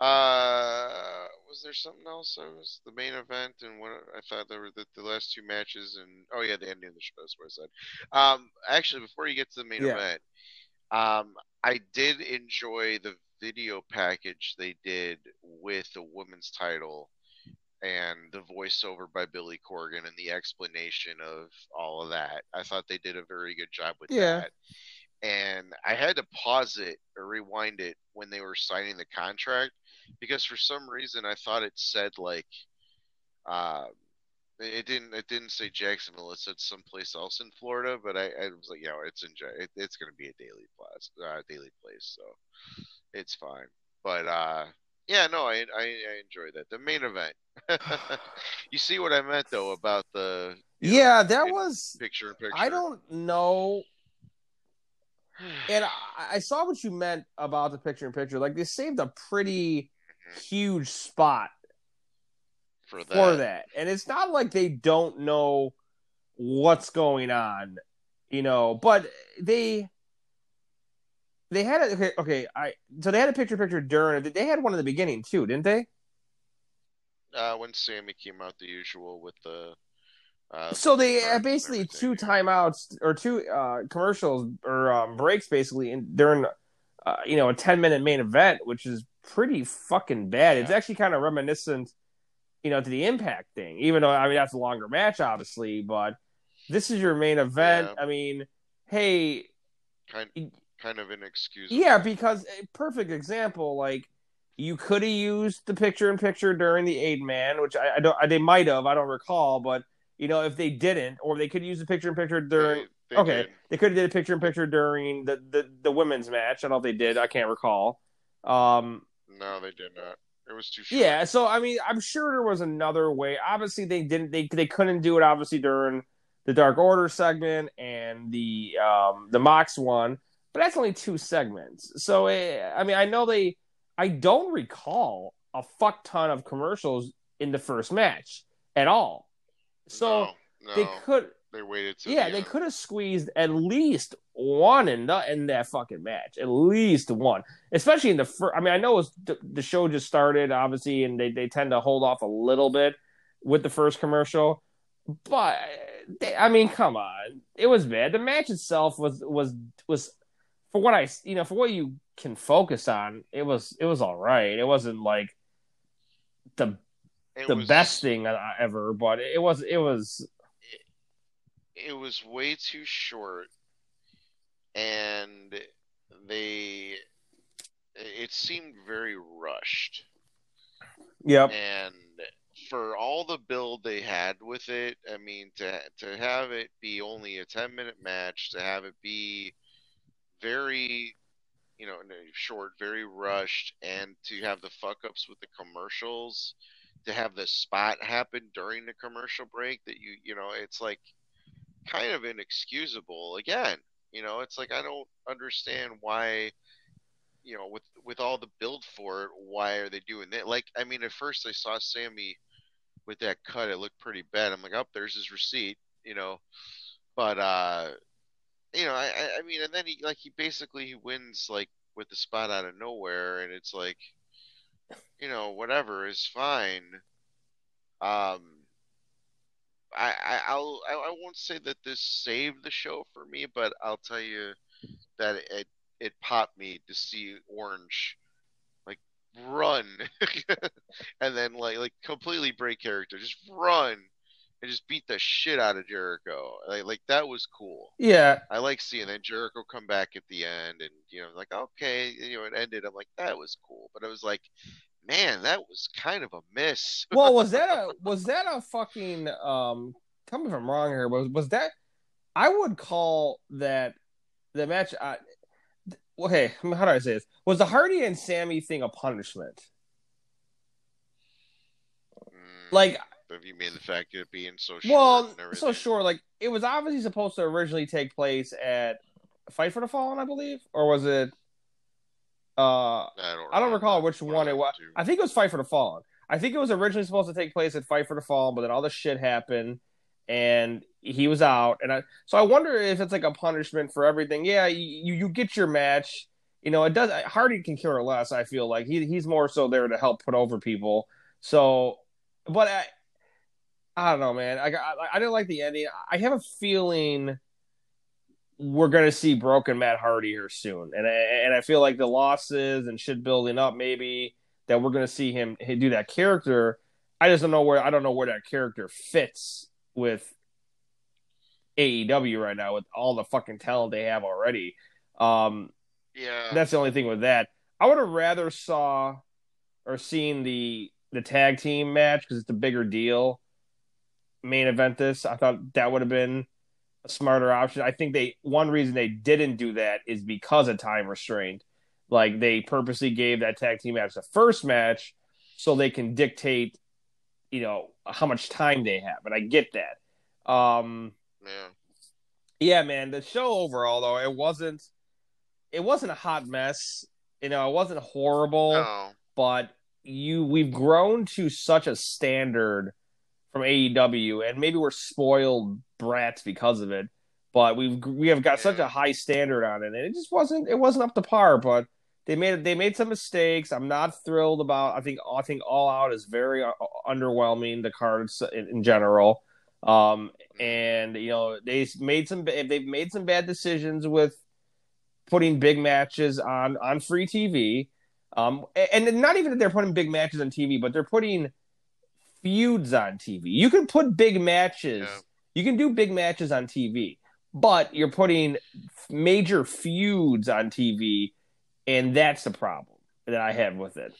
Uh, was there something else? I was the main event, and what I thought there were the, the last two matches, and oh yeah, the ending of the show. That's what I said. Um, actually, before you get to the main Yeah. event, um, I did enjoy the video package they did with the women's title and the voiceover by Billy Corgan and the explanation of all of that. I thought they did a very good job with Yeah. that. And I had to pause it or rewind it when they were signing the contract because for some reason I thought it said like um it didn't it didn't say Jacksonville it said someplace else in Florida but I, I was like yeah it's in it, it's going to be a daily place uh, daily place so it's fine but uh yeah no I, I I enjoyed that the main event you see what I meant though about the you know, yeah, that was. picture in picture I don't know. And I, I saw what you meant about the picture in picture. Like they saved a pretty mm-hmm. huge spot for that, for that. And it's not like they don't know what's going on, you know, but they they had a okay, okay, I so they had a picture picture during they had one in the beginning too, didn't they? uh, when Sammy came out the usual with the uh, So they had basically two timeouts or two uh commercials or um, breaks basically in during uh, you know a 10 minute main event which is pretty fucking bad. It's actually kind of reminiscent you know to the impact thing even though I mean that's a longer match obviously but this is your main event. Yeah. I mean, hey, kind kind of inexcusable. yeah, because a perfect example, like you could have used the picture in picture during the eight man, which I, I don't, I, they might have, I don't recall, but you know, if they didn't, or they could use the picture in picture during. They- they okay, did. they could have did a picture in picture during the, the the women's match. I don't know if they did. I can't recall. Um, No, they did not. It was too short. yeah, so I mean, I'm sure there was another way. Obviously, they didn't. They they couldn't do it. Obviously, during the Dark Order segment and the um the Mox one, but that's only two segments. So eh, I mean, I know they. I don't recall a fuck ton of commercials in the first match at all. So no, no, they could. they waited Yeah, the they end. could have squeezed at least one in the, in that fucking match. At least one, especially in the first. I mean, I know it was, the, the show just started, obviously, and they, they tend to hold off a little bit with the first commercial. But they, I mean, come on, it was bad. The match itself was was was for what I you know for what you can focus on. It was it was all right. It wasn't like the It the was- best thing ever, but it was it was It was way too short, and they. It seemed very rushed. yep. and for all the build they had with it, I mean, to to have it be only a ten minute match, to have it be very, you know, no, short, very rushed, and to have the fuck ups with the commercials, to have the spot happen during the commercial break that you, you know, it's like kind of inexcusable. Again, you know, it's like I don't understand why you know, with with all the build for it, why are they doing that? Like, I mean, at first I saw Sammy with that cut, it looked pretty bad. I'm like, oh, there's his receipt, you know. But uh, you know, I I- mean, and then he like he basically he wins like with the spot out of nowhere, and it's like, you know, whatever is fine. Um, I I I'll I won't say that this saved the show for me, but I'll tell you that it it popped me to see Orange like run and then like like completely break character, just run and just beat the shit out of Jericho. Like like that was cool. Yeah, I like seeing that Jericho come back at the end and you know like okay you know it ended. I'm like that was cool, but I was like man that was kind of a miss. well, was that a was that a fucking um? Tell me if I'm wrong here. Was was that? I would call that the match. Uh, okay, how do I say this? Was the Hardy and Sammy thing a punishment? Mm, Like, you mean the fact of it being so short well, so sure. Like, it was obviously supposed to originally take place at Fight for the Fallen, I believe, or was it? Uh, I don't, I don't recall which what one it was. I think it was Fight for the Fallen. I think it was originally supposed to take place at Fight for the Fallen, but then all the shit happened, and he was out. And I, so I wonder if it's like a punishment for everything. Yeah, you you get your match. You know, it does. Hardy can care less. I feel like he he's more so there to help put over people. So, but I, I don't know, man. I I, I didn't like the ending. I have a feeling we're gonna see broken Matt Hardy here soon, and I, and I feel like the losses and shit building up, maybe that we're gonna see him do that character. I just don't know where I don't know where that character fits with AEW right now with all the fucking talent they have already. Um, Yeah. that's the only thing with that. I would have rather saw or seen the the tag team match because it's a bigger deal. Main event this. I thought that would have been a smarter option. I think they one reason they didn't do that is because of time restraint. Like they purposely gave that tag team match the first match so they can dictate, you know, how much time they have. And I get that. Um yeah. yeah, man. The show overall, though, it wasn't. It wasn't a hot mess. You know, it wasn't horrible. No. But you, we've grown to such a standard from AEW, and maybe we're spoiled brats because of it. But we've we have got such a high standard on it, and it just wasn't. It wasn't up to par. But they made they made some mistakes. I'm not thrilled about. I think I think All Out is very uh, underwhelming. The cards in, in general. Um, and you know they made some they've made some bad decisions with putting big matches on on free TV. Um, and not even that they're putting big matches on TV, but they're putting feuds on TV. You can put big matches. Yeah. You can do big matches on TV, but you're putting major feuds on TV, and that's the problem that I have with it.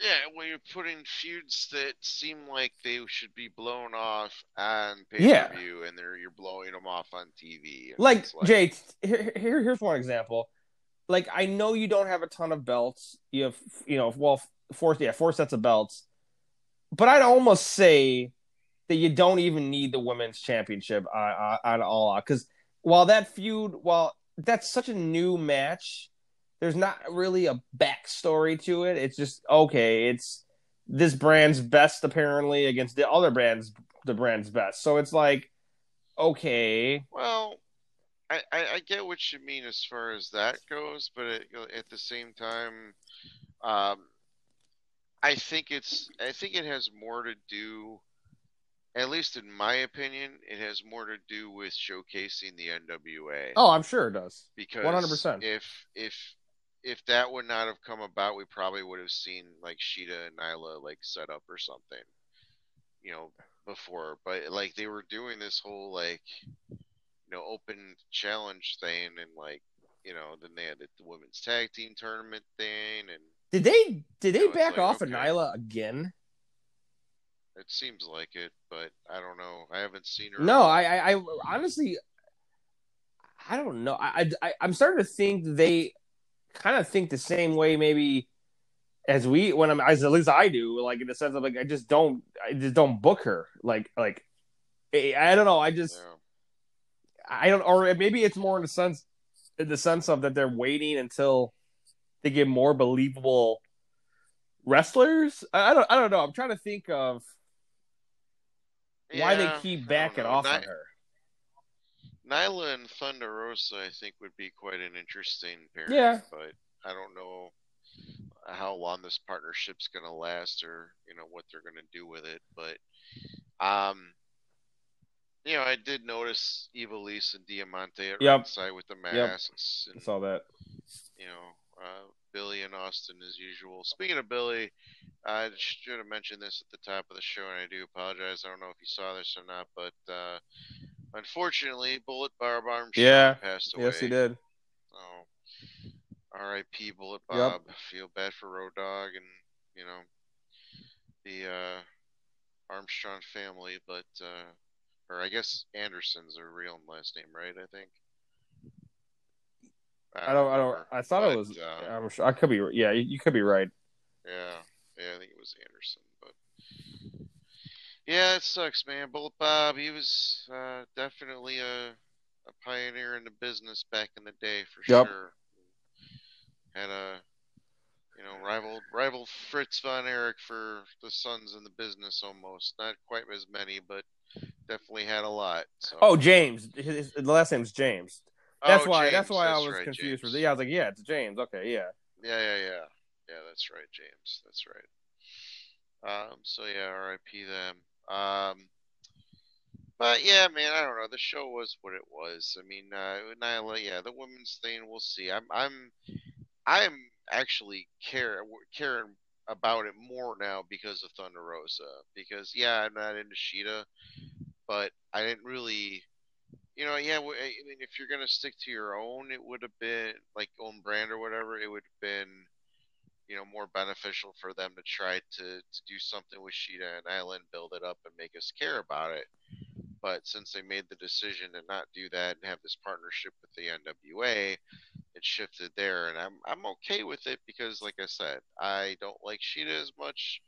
Yeah, when you're putting feuds that seem like they should be blown off on pay per view, and they're you're blowing them off on TV. Like, like, Jay, here, here, here's one example. Like, I know you don't have a ton of belts. You have, you know, well, four, yeah, four sets of belts. But I'd almost say that you don't even need the women's championship uh, uh, on, on All uh, Out because while that feud, while that's such a new match there's not really a backstory to it. It's just okay. It's this brand's best apparently against the other brand's the brand's best. So it's like okay. Well, I, I, I get what you mean as far as that goes, but it, at the same time, um, I think it's I think it has more to do, at least in my opinion, it has more to do with showcasing the NWA. Oh, I'm sure it does. Because 100%. If if if that would not have come about, we probably would have seen like Shida and Nyla like set up or something, you know, before. But like they were doing this whole like, you know, open challenge thing, and like, you know, then they had the women's tag team tournament thing, and did they did they back like, off okay. of Nyla again? It seems like it, but I don't know. I haven't seen her. No, I, I, I honestly, I don't know. I, I, I'm starting to think they kind of think the same way maybe as we when I'm as at least I do, like in the sense of like I just don't I just don't book her. Like like I don't know, I just yeah. I don't or maybe it's more in the sense in the sense of that they're waiting until they get more believable wrestlers. I don't I don't know. I'm trying to think of yeah, why they keep backing off on her. Nyla and Thunder Rosa, I think, would be quite an interesting pairing. Yeah. But I don't know how long this partnership's going to last or, you know, what they're going to do with it. But, um, you know, I did notice Ivelisse and Diamante at yep. side with the masks. Yep. And, I saw that. You know, uh, Billy and Austin as usual. Speaking of Billy, I should have mentioned this at the top of the show, and I do apologize. I don't know if you saw this or not, but uh, Unfortunately, Bullet Bob Armstrong yeah. passed away. Yes, he did. Oh, R.I.P. Bullet Bob. Yep. Feel bad for Road Dog and you know the uh, Armstrong family, but uh, or I guess Anderson's a real last name, right? I think. I don't. I don't. I, I thought but, it was. Uh, I'm sure. I could be. Yeah, you, you could be right. Yeah. Yeah, I think it was Anderson. but Yeah, it sucks, man. Bullet Bob, he was uh, definitely a, a pioneer in the business back in the day for yep. sure. Had a you know rival rival Fritz von Erich for the sons in the business almost. Not quite as many, but definitely had a lot. So. Oh, James. His, the last name's James. That's oh, why. James. That's why that's I was right, confused. James. For, yeah, I was like, yeah, it's James. Okay, yeah. Yeah, yeah, yeah. Yeah, that's right, James. That's right. Um, so yeah, R.I.P. them. Um, but yeah, man, I don't know. The show was what it was. I mean, uh, Nyla, yeah, the women's thing, we'll see. I'm, I'm, I'm actually care caring about it more now because of Thunder Rosa. Because yeah, I'm not into Shida, but I didn't really, you know, yeah. I mean, if you're gonna stick to your own, it would have been like own brand or whatever. It would have been you know more beneficial for them to try to, to do something with Shida and Island, build it up and make us care about it. But since they made the decision to not do that and have this partnership with the NWA, it shifted there, and I'm I'm okay with it because, like I said, I don't like Shida as much,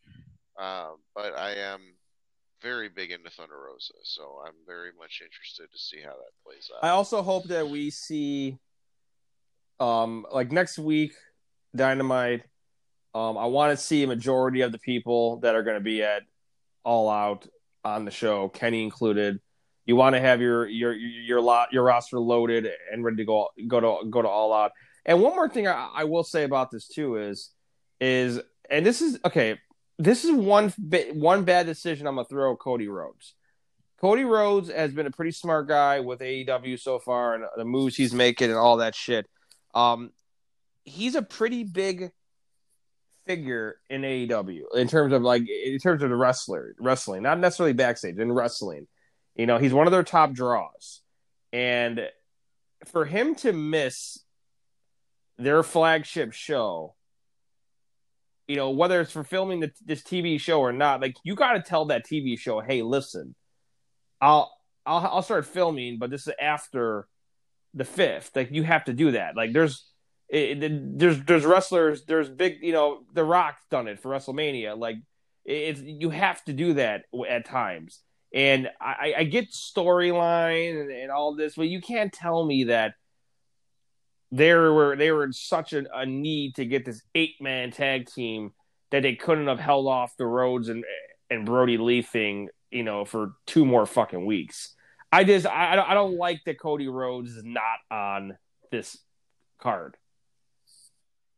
um, but I am very big into Thunder Rosa, so I'm very much interested to see how that plays out. I also hope that we see, um, like next week, Dynamite um, I want to see a majority of the people that are going to be at All Out on the show, Kenny included. You want to have your your your lot your roster loaded and ready to go go to go to All Out. And one more thing I, I will say about this too is is and this is okay. This is one one bad decision I'm gonna throw Cody Rhodes. Cody Rhodes has been a pretty smart guy with AEW so far and the moves he's making and all that shit. Um, he's a pretty big figure in AEW in terms of like in terms of the wrestler wrestling, not necessarily backstage in wrestling. You know, he's one of their top draws, and for him to miss their flagship show you know, whether it's for filming the, this TV show or not, like you got to tell that TV show, hey, listen, I'll I'll I'll start filming, but this is after the fifth. Like you have to do that. Like there's it, it, there's there's wrestlers, there's big, you know, The Rock's done it for WrestleMania. Like it's you have to do that at times. And I, I get storyline and, and all this, but you can't tell me that they were they were in such a, a need to get this eight man tag team that they couldn't have held off the Rhodes and and Brodie Lee thing, you know, for two more fucking weeks. I just I, I don't like that Cody Rhodes is not on this card.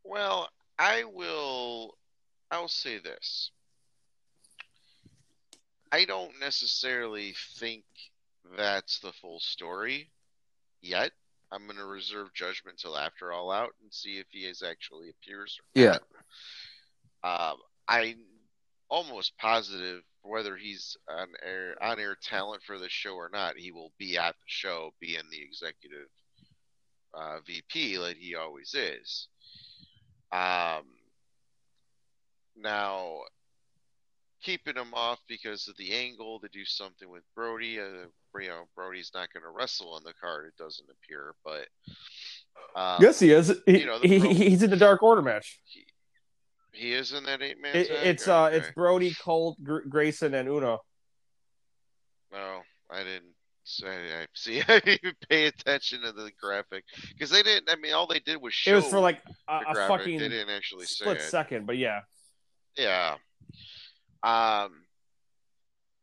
Well, I will I'll say this. I don't necessarily think that's the full story yet. I'm going to reserve judgment till after All Out and see if he is actually appears. yeah. Um, I'm almost positive whether he's on air on air talent for the show or not, he will be at the show, being the executive uh, VP like he always is. Um, now keeping him off because of the angle to do something with Brodie. Uh, you know, Brodie's not going to wrestle on the card. It doesn't appear, but um, yes, he is. He, you know, he, he's in the Dark Order match. He, he is in that eight man. It, it's uh, it's Brodie, Colt, Gr- Grayson, and Uno. No, I didn't. say. I see. I didn't pay attention to the graphic because they didn't. I mean, all they did was show. It was for like a, a fucking. They didn't actually split second, but yeah. Yeah, um,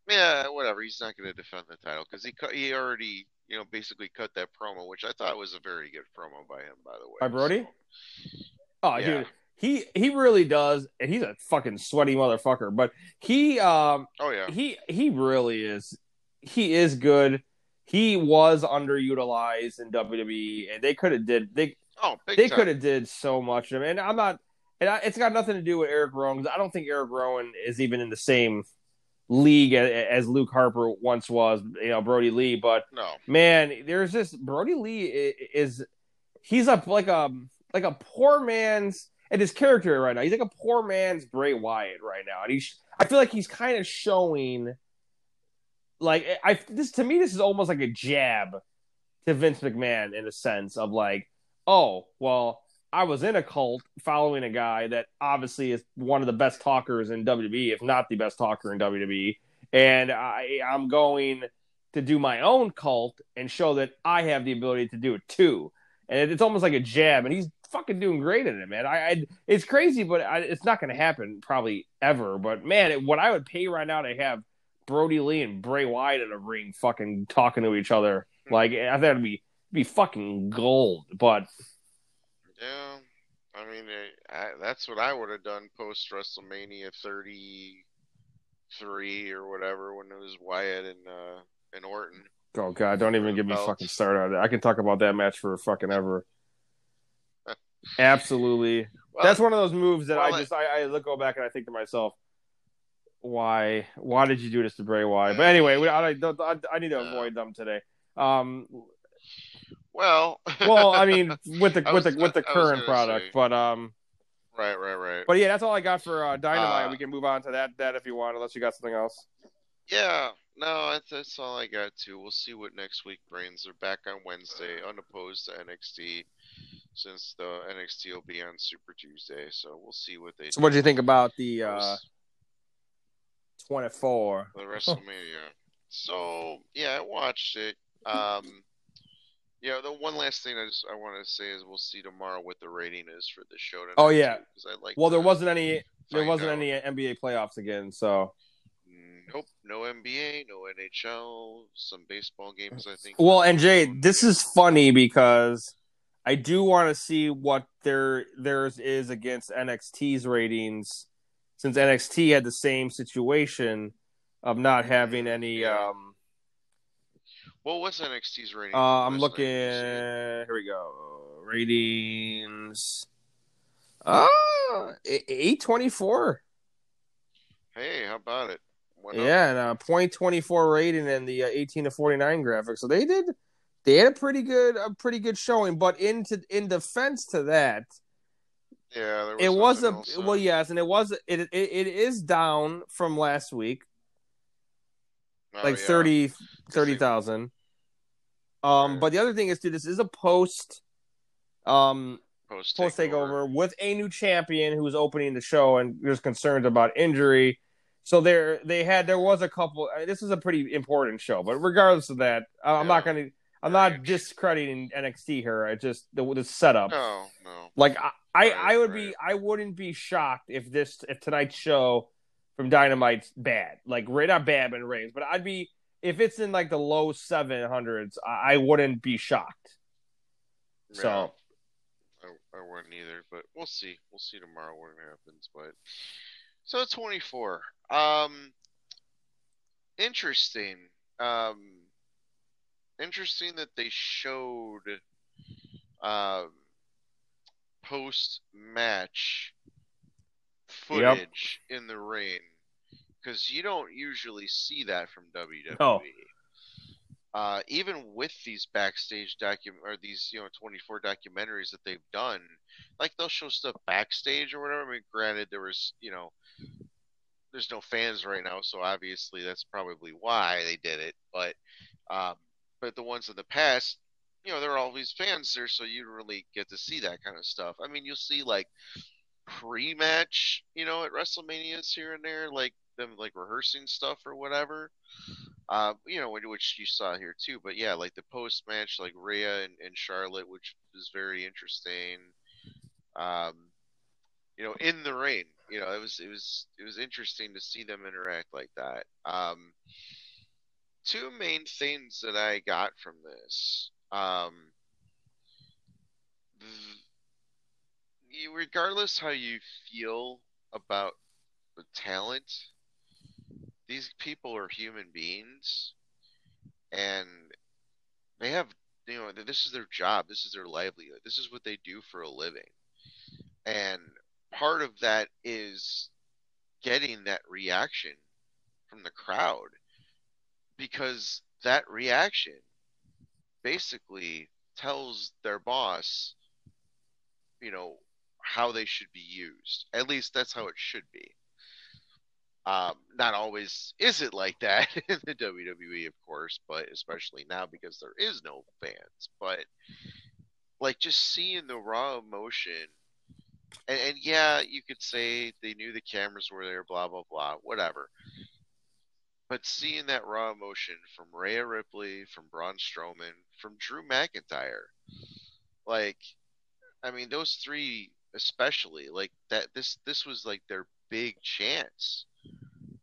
yeah, whatever. He's not going to defend the title because he cut, he already you know basically cut that promo, which I thought was a very good promo by him, by the way. By Brodie. So, oh, yeah. dude, he he really does, and he's a fucking sweaty motherfucker. But he, um, oh yeah, he he really is. He is good. He was underutilized in WWE, and they could have did they. Oh, they could have did so much. I mean, I'm not and I, it's got nothing to do with Erick Rowan I don't think Erick Rowan is even in the same league as, Luke Harper once was, you know, Brodie Lee. But no, man, there's this Brodie Lee is, is he's a like a like a poor man's and his character right now. He's like a poor man's Bray Wyatt right now, and he's I feel like he's kind of showing like I this to me this is almost like a jab to Vince McMahon in a sense of like, oh well I was in a cult following a guy that obviously is one of the best talkers in WWE, if not the best talker in WWE. And I, I'm going to do my own cult and show that I have the ability to do it too. And it's almost like a jab, and he's fucking doing great at it, man. I, I it's crazy, but I, it's not going to happen probably ever. But man, it, what I would pay right now to have Brodie Lee and Bray Wyatt in a ring, fucking talking to each other, hmm. like I thought it'd be be fucking gold. But I mean, it, I, that's what I would have done post WrestleMania 33 or whatever when it was Wyatt and uh, and Orton. Oh God! Don't even get me fucking started on it. I can talk about that match for fucking ever. Absolutely, well, that's one of those moves that well, I just I, I look go back and I think to myself, why why did you do this to Bray Wyatt? But anyway, we, I, I, I need to avoid them today. Um, well, well, I mean, with the with the with the current product, say. but um, right, right, right. But yeah, that's all I got for uh, Dynamite. Uh, we can move on to that that if you want, unless you got something else. Yeah, no, that's, that's all I got too. We'll see what next week brings. They're back on Wednesday, unopposed to NXT, since the NXT will be on Super Tuesday. So we'll see what they. So, what do you think about the uh, twenty four? The WrestleMania. so yeah, I watched it. Um, yeah, the one last thing I just I want to say is we'll see tomorrow what the rating is for the show. Tonight oh yeah, because I like. Well, there wasn't any. There wasn't out. any NBA playoffs again, so. Nope, no NBA, no NHL, some baseball games. I think. Well, and Jay, this is funny because I do want to see what their theirs is against NXT's ratings, since NXT had the same situation of not having any. Um what what's NXT's rating? Uh, I'm looking. Here we go. Ratings. Uh, eight twenty four. Hey, how about it? yeah, and a point twenty four rating and the uh, eighteen to forty nine graphic. So they did. They had a pretty good, a pretty good showing. But into in defense to that, Yeah, there was it was a well, uh, yes, and it was it, it it is down from last week, oh, like yeah. 30 they- 30,000. Um, Right. but the other thing is, dude, this is a post, um, post takeover. with a new champion who was opening the show, and there's concerns about injury. So there, they had there was a couple. uh, This is a pretty important show, but regardless of that, I'm not gonna. I'm not discrediting NXT here. I just the, the setup. No, no. Like I, I, Right, I would be, I wouldn't be shocked if this, if tonight's show from Dynamite's bad. Like, ra- not bad, but ratings. But I'd be if it's in like the low seven hundreds. I, I wouldn't be shocked. So I, I wouldn't either, but we'll see. We'll see tomorrow what happens. But so 24. Um, interesting. Um, interesting that they showed um post match footage in the ring because you don't usually see that from WWE. No. Uh, even with these backstage document or these you know 24 documentaries that they've done, like they'll show stuff backstage or whatever. I mean, granted, there was you know there's no fans right now, so obviously that's probably why they did it. But um, but the ones in the past, you know, there are always fans there, so you really get to see that kind of stuff. I mean, you'll see like pre-match, you know, at WrestleManias here and there, like them like rehearsing stuff or whatever. Uh, you know, which you saw here too. But yeah, like the post-match, like Rhea and, and Charlotte, which is very interesting. Um, you know, in the ring, you know, it was it was it was interesting to see them interact like that. Um, two main things that I got from this. Um, regardless how you feel about the talent, these people are human beings, and they have you know this is their job, this is their livelihood, this is what they do for a living, and part of that is getting that reaction from the crowd because that reaction basically tells their boss you know how they should be used at least that's how it should be um, not always is it like that in the WWE, of course, but especially now because there is no fans. But like just seeing the raw emotion, and, and yeah, you could say they knew the cameras were there, blah blah blah, whatever. But seeing that raw emotion from Rhea Ripley, from Braun Strowman, from Drew McIntyre, like, I mean, those three especially, like that. This this was like their big chance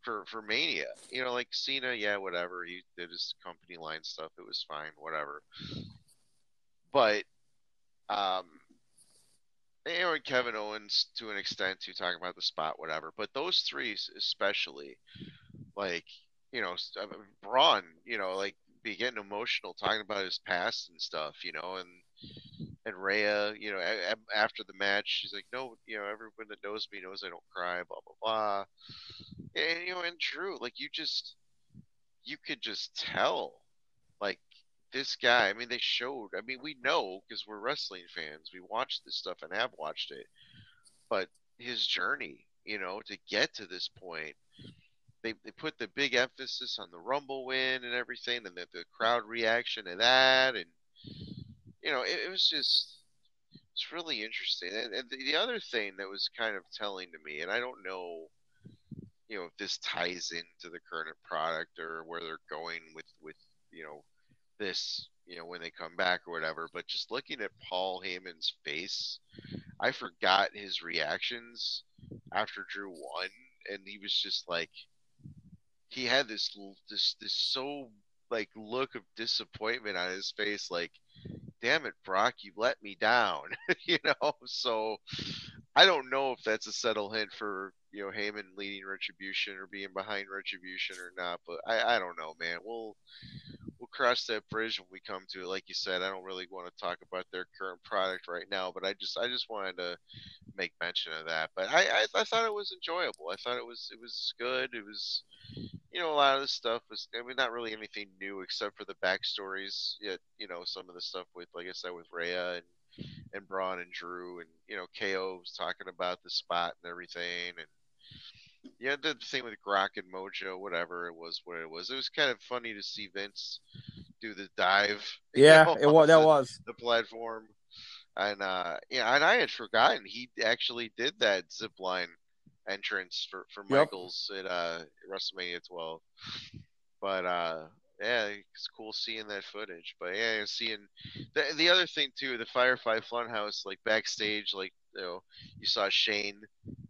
for for Mania. You know, like Cena, yeah, whatever. He did his company line stuff. It was fine, whatever. But um and Kevin Owens to an extent to talking about the spot, whatever. But those three especially, like you know, Braun, you know, like be getting emotional talking about his past and stuff, you know, and and Rhea, you know, a, after the match, she's like, no, you know, everyone that knows me knows I don't cry, blah blah blah. And you know, and Drew, like you just, you could just tell, like this guy. I mean, they showed. I mean, we know because we're wrestling fans. We watch this stuff and have watched it. But his journey, you know, to get to this point, they they put the big emphasis on the Rumble win and everything, and the the crowd reaction to that, and you know, it, it was just. It's really interesting. And, and the, the other thing that was kind of telling to me, and I don't know you know if this ties into the current product or where they're going with with you know this you know when they come back or whatever but just looking at paul heyman's face i forgot his reactions after drew won and he was just like he had this this this so like look of disappointment on his face like damn it brock you let me down you know so I don't know if that's a subtle hint for you know Heyman leading Retribution or being behind Retribution or not, but I, I don't know, man. We'll we'll cross that bridge when we come to it. Like you said, I don't really want to talk about their current product right now, but I just I just wanted to make mention of that. But I I, I thought it was enjoyable. I thought it was it was good. It was you know a lot of the stuff was I mean not really anything new except for the backstories. Yet you know some of the stuff with like I said with Rhea and and Braun and Drew and you know KO was talking about the spot and everything and yeah, the thing with Gronk and Mojo, whatever it was, what it was. It was kind of funny to see Vince do the dive. Yeah, know, it was. That the, was the platform, and uh, yeah, and I had forgotten he actually did that zip line entrance for for yep. Michaels at uh, WrestleMania 12. But uh, yeah, it's cool seeing that footage. But yeah, seeing the the other thing too, the Firefly Funhouse, like backstage, like you know, you saw Shane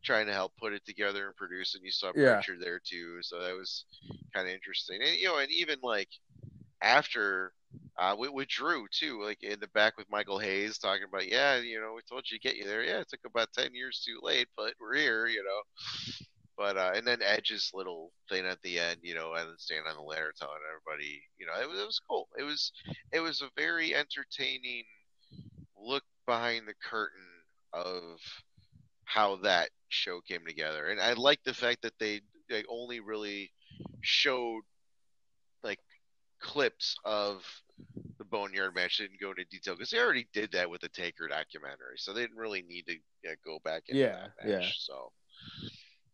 trying to help put it together and produce, and you saw yeah. There too. So that was kind of interesting. And you know, and even like after uh, with, with Drew too, like in the back with Michael Hayes talking about, yeah, you know, we told you to get you there. Yeah, it took about ten years too late, but we're here, you know. But uh, and then Edge's little thing at the end, you know, and then standing on the ladder telling everybody, you know, it was, it was cool. It was it was a very entertaining look behind the curtain of how that show came together. And I like the fact that they they only really showed like clips of the Boneyard match. They didn't go into detail because they already did that with the Taker documentary, so they didn't really need to yeah, go back into yeah, that match. Yeah. So,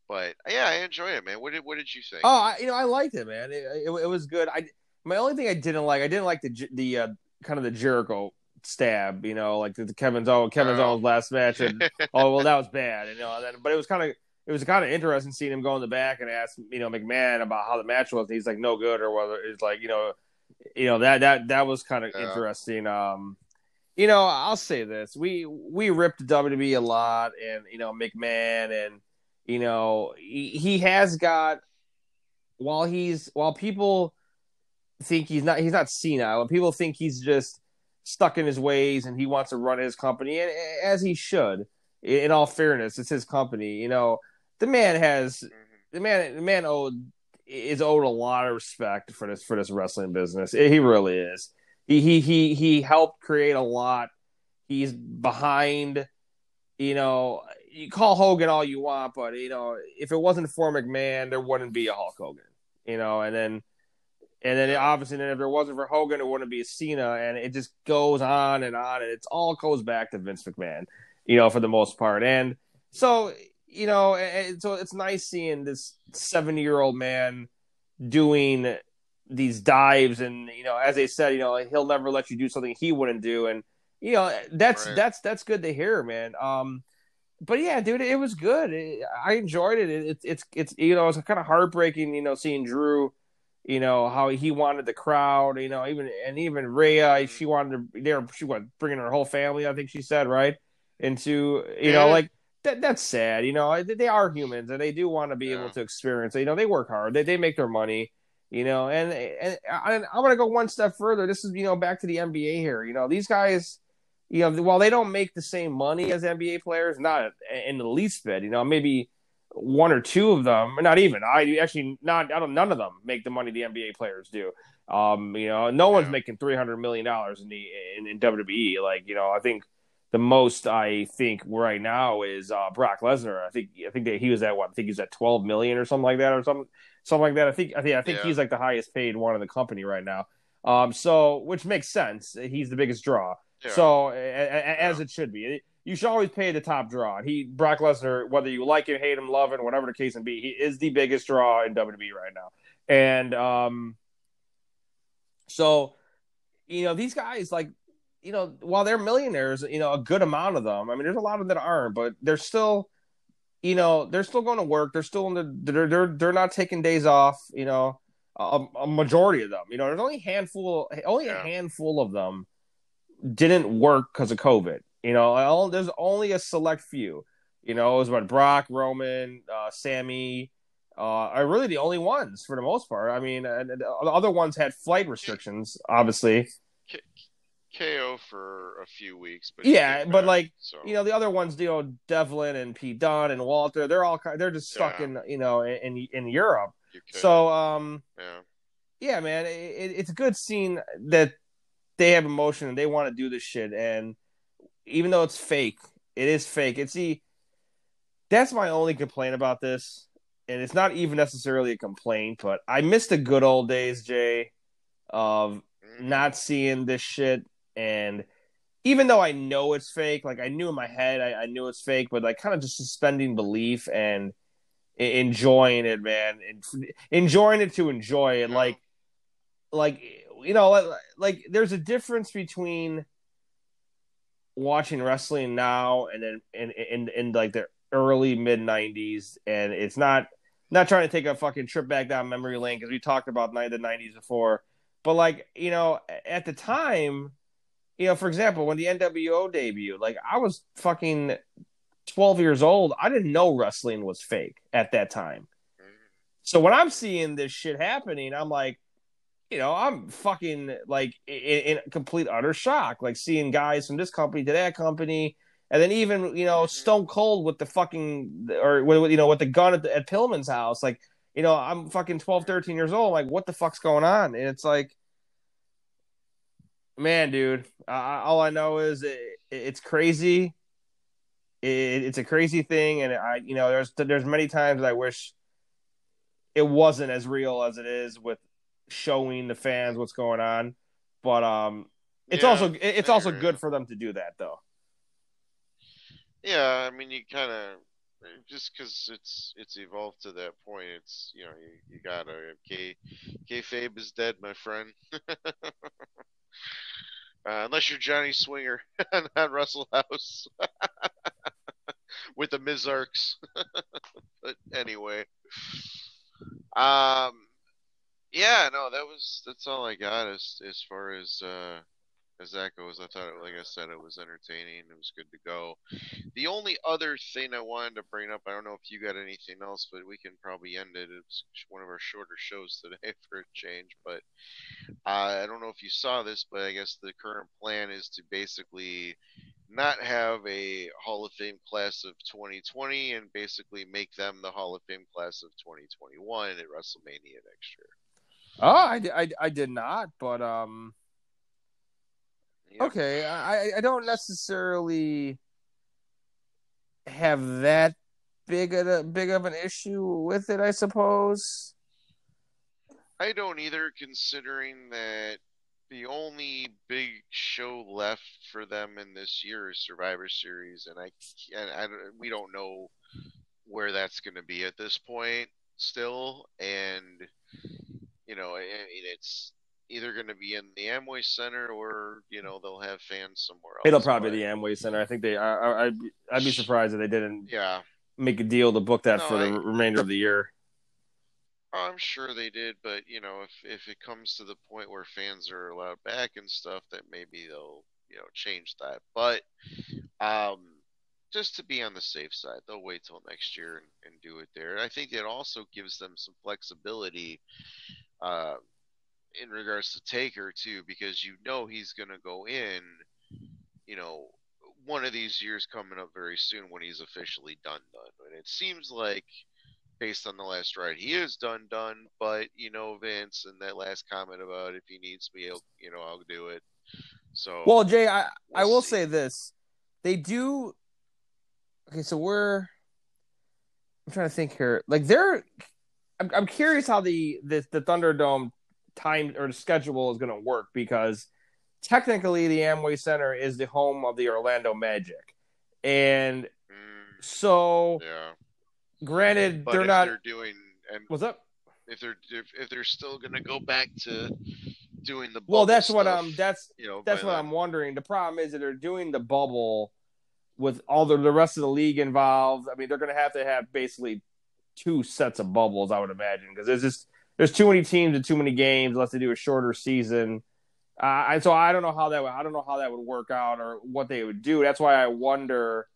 but yeah, I enjoy it, man. What did what did you think? Oh, I, you know, I liked it, man. It, it, it, was good. I my only thing I didn't like, I didn't like the the uh, kind of the Jericho stab, you know, like the, the Kevin's oh Kevin's oh. last match, and oh well that was bad, you know. And then, but it was kind of it was kind of interesting seeing him go in the back and ask you know McMahon about how the match was. And he's like no good or whether it's like you know, you know that that that was kind of yeah. interesting. Um, you know, I'll say this: we we ripped WWE a lot, and you know McMahon, and you know he, he has got while he's while people think he's not he's not senile, and people think he's just stuck in his ways and he wants to run his company, and as he should. In all fairness, it's his company. You know, the man has mm-hmm. the man the man owed is owed a lot of respect for this for this wrestling business. He really is. He he he he helped create a lot. He's behind. You know, you call Hogan all you want, but you know, if it wasn't for McMahon, there wouldn't be a Hulk Hogan. You know, and then and then obviously, then if it wasn't for Hogan, it wouldn't be a Cena, and it just goes on and on, and it all goes back to Vince McMahon, you know, for the most part. And so, you know, and so it's nice seeing this seventy-year-old man doing these dives, and you know, as they said, you know, he'll never let you do something he wouldn't do, and you know, that's right. that's that's good to hear, man. Um, but yeah, dude, it was good. It, I enjoyed it. it. It's it's it's you know, it's kind of heartbreaking, you know, seeing Drew you know how he wanted the crowd, you know, even and even Rhea, she wanted to. They're she was bringing her whole family. I think she said right into you know like that. That's sad. You know, they are humans and they do want to be yeah. able to experience. You know, they work hard. They they make their money. You know, and and, and I'm gonna go one step further. This is you know back to the NBA here. You know, these guys. You know, while they don't make the same money as NBA players, not in the least bit. You know, maybe one or two of them, not even. I actually not. I don't. None of them make the money the NBA players do. Um, you know, no one's making three hundred million dollars in the in, in, WWE. Like, you know, I think the most I think right now is uh, Brock Lesnar. I think I think that he was at what I think he's at twelve million or something like that or something something like that. I think I think I think yeah. he's like the highest paid one in the company right now. Um, so which makes sense. He's the biggest draw. Yeah. So a, a, as yeah. it should be you should always pay the top draw. He Brock Lesnar, whether you like him, hate him, love him, whatever the case may be, he is the biggest draw in WWE right now. And um, so you know these guys like you know while they're millionaires, you know a good amount of them. I mean, there's a lot of them that aren't, but they're still you know they're still going to work. They're still in the they're they're they're not taking days off. You know. A, a majority of them, you know, there's only a handful, only yeah. a handful of them didn't work because of COVID. You know, there's only a select few. You know, it was about Brock, Roman, uh, Sami, uh, are really the only ones for the most part. I mean, the other ones had flight restrictions, obviously. KO for a few weeks, but yeah, but back, like so. you know, the other ones, you know, Devlin and Pete Dunne and Walter, they're all they're just stuck yeah. in you know in in Europe. So um, yeah, yeah, man, it, it's a good scene that they have emotion and they want to do this shit and even though it's fake, it is fake. It's the that's my only complaint about this, and it's not even necessarily a complaint, but I miss the good old days, Jay, of not seeing this shit and even though I know it's fake, like I knew in my head I, I knew it's fake, but like kind of just suspending belief and enjoying it, man, enjoying it to enjoy it, like, like you know, like, like there's a difference between watching wrestling now and then in in in like the early mid '90s, and it's not not trying to take a fucking trip back down memory lane because we talked about the '90s before, but like you know, at the time, you know, for example, when the NWO debuted, like I was fucking 12 years old. I didn't know wrestling was fake at that time. Mm-hmm. So when I'm seeing this shit happening, I'm like, you know, I'm fucking like in, in complete utter shock, like seeing guys from this company to that company, and then even you know mm-hmm. Stone Cold with the fucking or with, you know with the gun at, the, at Pillman's house, like you know I'm fucking 12, 13 years old, like what the fuck's going on? And it's like, man, dude, uh, all I know is it, it's crazy. It, it's a crazy thing, and I you know there's there's many times I wish it wasn't as real as it is with showing the fans what's going on. But um, it's yeah, also it's also good for them to do that though. Yeah, I mean, you kind of just because it's it's evolved to that point. It's you know you, you gotta K kayfabe is dead, my friend. uh, unless you're Johnny Swinger, not Russell House, with the Mizarks. but anyway, um, yeah, no, that was that's all I got as as far as uh as that goes. I thought, like I said, it was entertaining. It was good to go. The only other thing I wanted to bring up, I don't know if you got anything else, but we can probably end it. It's one of our shorter shows today for a change. But uh, I don't know if you saw this, but I guess the current plan is to basically not have a Hall of Fame class of 2020 and basically make them the Hall of Fame class of 2021 at WrestleMania next year. Oh, I, I, I did not, but um, yep. okay, I I don't necessarily have that big of a big of an issue with it. I suppose. I don't either, considering that the only big show left for them in this year is Survivor Series, and I and I, we don't know where that's going to be at this point still, and you know, I mean, it's either going to be in the Amway Center or you know they'll have fans somewhere else. It'll probably be the Amway Center. I think they. I, I'd, I'd be surprised if they didn't. Yeah. Make a deal to book that no, for the I, remainder of the year. I'm sure they did, but you know, if if it comes to the point where fans are allowed back and stuff, that maybe they'll you know change that. But um, just to be on the safe side, they'll wait till next year and, and do it there. I think it also gives them some flexibility uh, in regards to Taker too, because you know he's going to go in, you know, one of these years coming up very soon when he's officially done done. And it seems like based on the last ride he is done done, but you know Vince and that last comment about if he needs me, he'll, you know, I'll do it. So Well, Jay, I we'll I will see. say this. They do Okay, so we're I'm trying to think here. Like they're I'm, I'm curious how the, the the Thunderdome time or the schedule is going to work because technically the Amway Center is the home of the Orlando Magic, and mm, so yeah. Granted, but they're not they're doing. And what's up? If they're if, if they're still going to go back to doing the well, that's stuff, what I'm. That's you know that's what then. I'm wondering. The problem is that they're doing the bubble with all the the rest of the league involved. I mean, they're going to have to have basically two sets of bubbles, I would imagine, because there's just there's too many teams and too many games unless they do a shorter season. Uh, and so I don't know how that would, I don't know how that would work out or what they would do. That's why I wonder.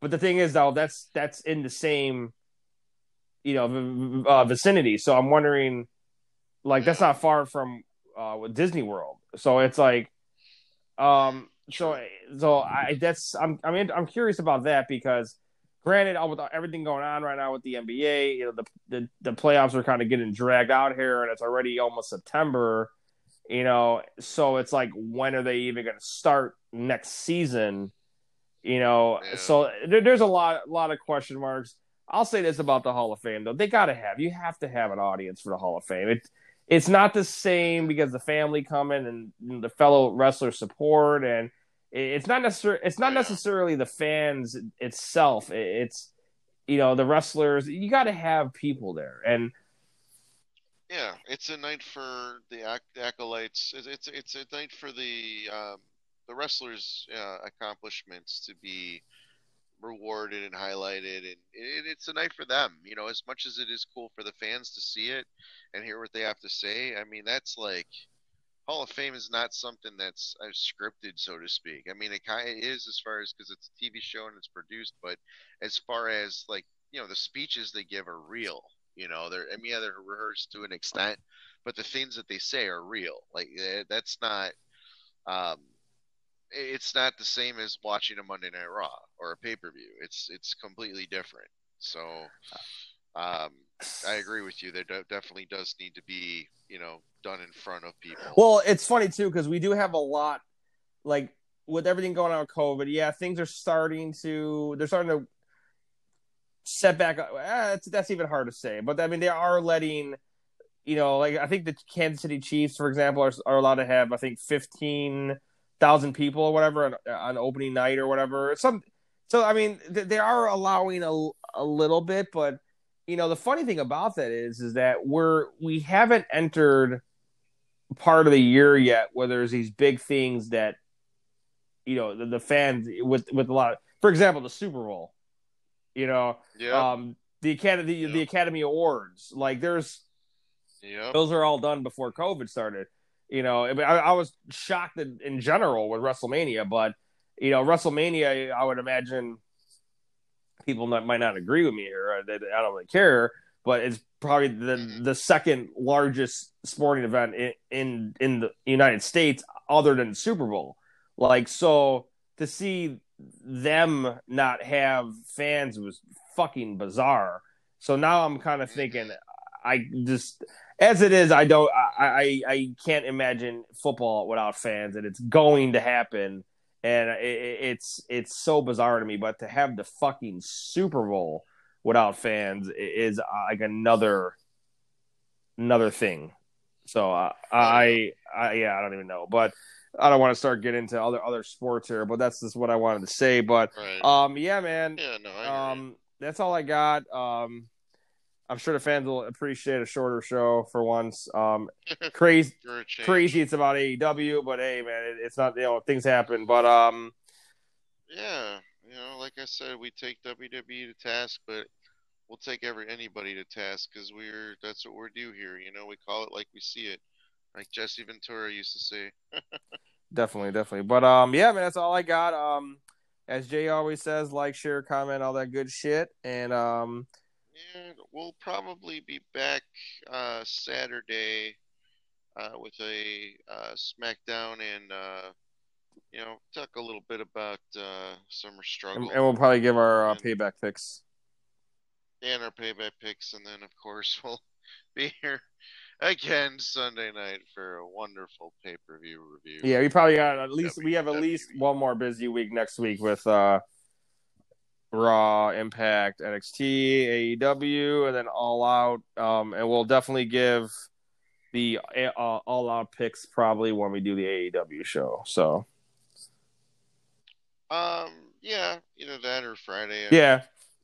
But the thing is, though, that's that's in the same, you know, uh, vicinity. So I'm wondering, like, that's not far from uh, Disney World. So it's like, um, so so I that's I'm I mean I'm curious about that because granted, with everything going on right now with the NBA, you know, the the, the playoffs are kind of getting dragged out here, and it's already almost September. You know, so it's like, when are they even going to start next season? You know, yeah. so there, there's a lot, lot of question marks. I'll say this about the Hall of Fame though: they got to have, you have to have an audience for the Hall of Fame. It's it's not the same because the family coming and the fellow wrestler support and it's not necessarily it's not necessarily the fans itself. It's you know the wrestlers. You got to have people there, and Yeah, it's a night for the ac- acolytes. It's it's, it's a night for the um, the wrestlers' uh, accomplishments to be rewarded and highlighted, and it, it's a night for them. You know, as much as it is cool for the fans to see it and hear what they have to say. I mean, that's like Hall of Fame is not something that's uh, scripted, so to speak. I mean, it kind of is as far as because it's a TV show and it's produced, but as far as like you know, the speeches they give are real. You know, they're I mean, yeah, they're rehearsed to an extent, but the things that they say are real. Like eh, that's not. Um, it's not the same as watching a Monday Night Raw or a pay per view. It's it's completely different. So, um, I agree with you. There definitely does need to be you know done in front of people. Well, it's funny too because we do have a lot, like with everything going on with COVID. Yeah, things are starting to they're starting to set back. Eh, that's, that's even hard to say, but I mean they are letting, you know, like I think the Kansas City Chiefs, for example, are, are allowed to have I think fifteen thousand people or whatever on, on opening night or whatever. Some so I mean th- they are allowing a a little bit, but you know the funny thing about that is is that we're we haven't entered part of the year yet where there's these big things that you know the, the fans with with a lot of, for example the super bowl you know yeah, um the academy the, the academy awards like there's yeah, those are all done before covid started you know I, I, I was shocked in, in general with wrestlemania but you know wrestlemania i would imagine people not, might not agree with me here I, I don't really care but it's probably the Mhm. the second largest sporting event in, in in the United States other than Super Bowl. Like so to see them not have fans was fucking bizarre. So now I'm kind of thinking I just as it is I don't I I, I can't imagine football without fans and it's going to happen and it- it's it's so bizarre to me but to have the fucking Super Bowl without fans is uh, like another another thing. So uh, I, I, yeah, I don't even know, but I don't want to start getting into other other sports here. But that's just what I wanted to say. But right. um, yeah, man, yeah, no, I um, that's all I got. Um, I'm sure the fans will appreciate a shorter show for once. Um, crazy, You're a change. crazy. It's about AEW, but hey, man, it, it's not. You know, things happen. But um, Yeah, you know, like I said, we take WWE to task, but we'll take every anybody to task because we're that's what we're do here. You know, we call it like we see it, like Jesse Ventura used to say. definitely, definitely. But um, yeah, man, that's all I got. Um, as Jay always says, like, share, comment, all that good shit, and um. Yeah, we'll probably be back uh, Saturday uh, with a uh, SmackDown and uh, you know talk a little bit about uh, Summer And, Struggle and we'll probably give our uh, And- payback picks. and our payback picks, and then of course we'll be here again Sunday night for a wonderful pay per view review. Yeah, we probably got at least we have at least one more busy week next week with uh Raw, Impact, NXT, AEW, and then All Out. Um, and we'll definitely give the uh, All Out picks probably when we do the AEW show. So Um, yeah, either that or Friday. yeah,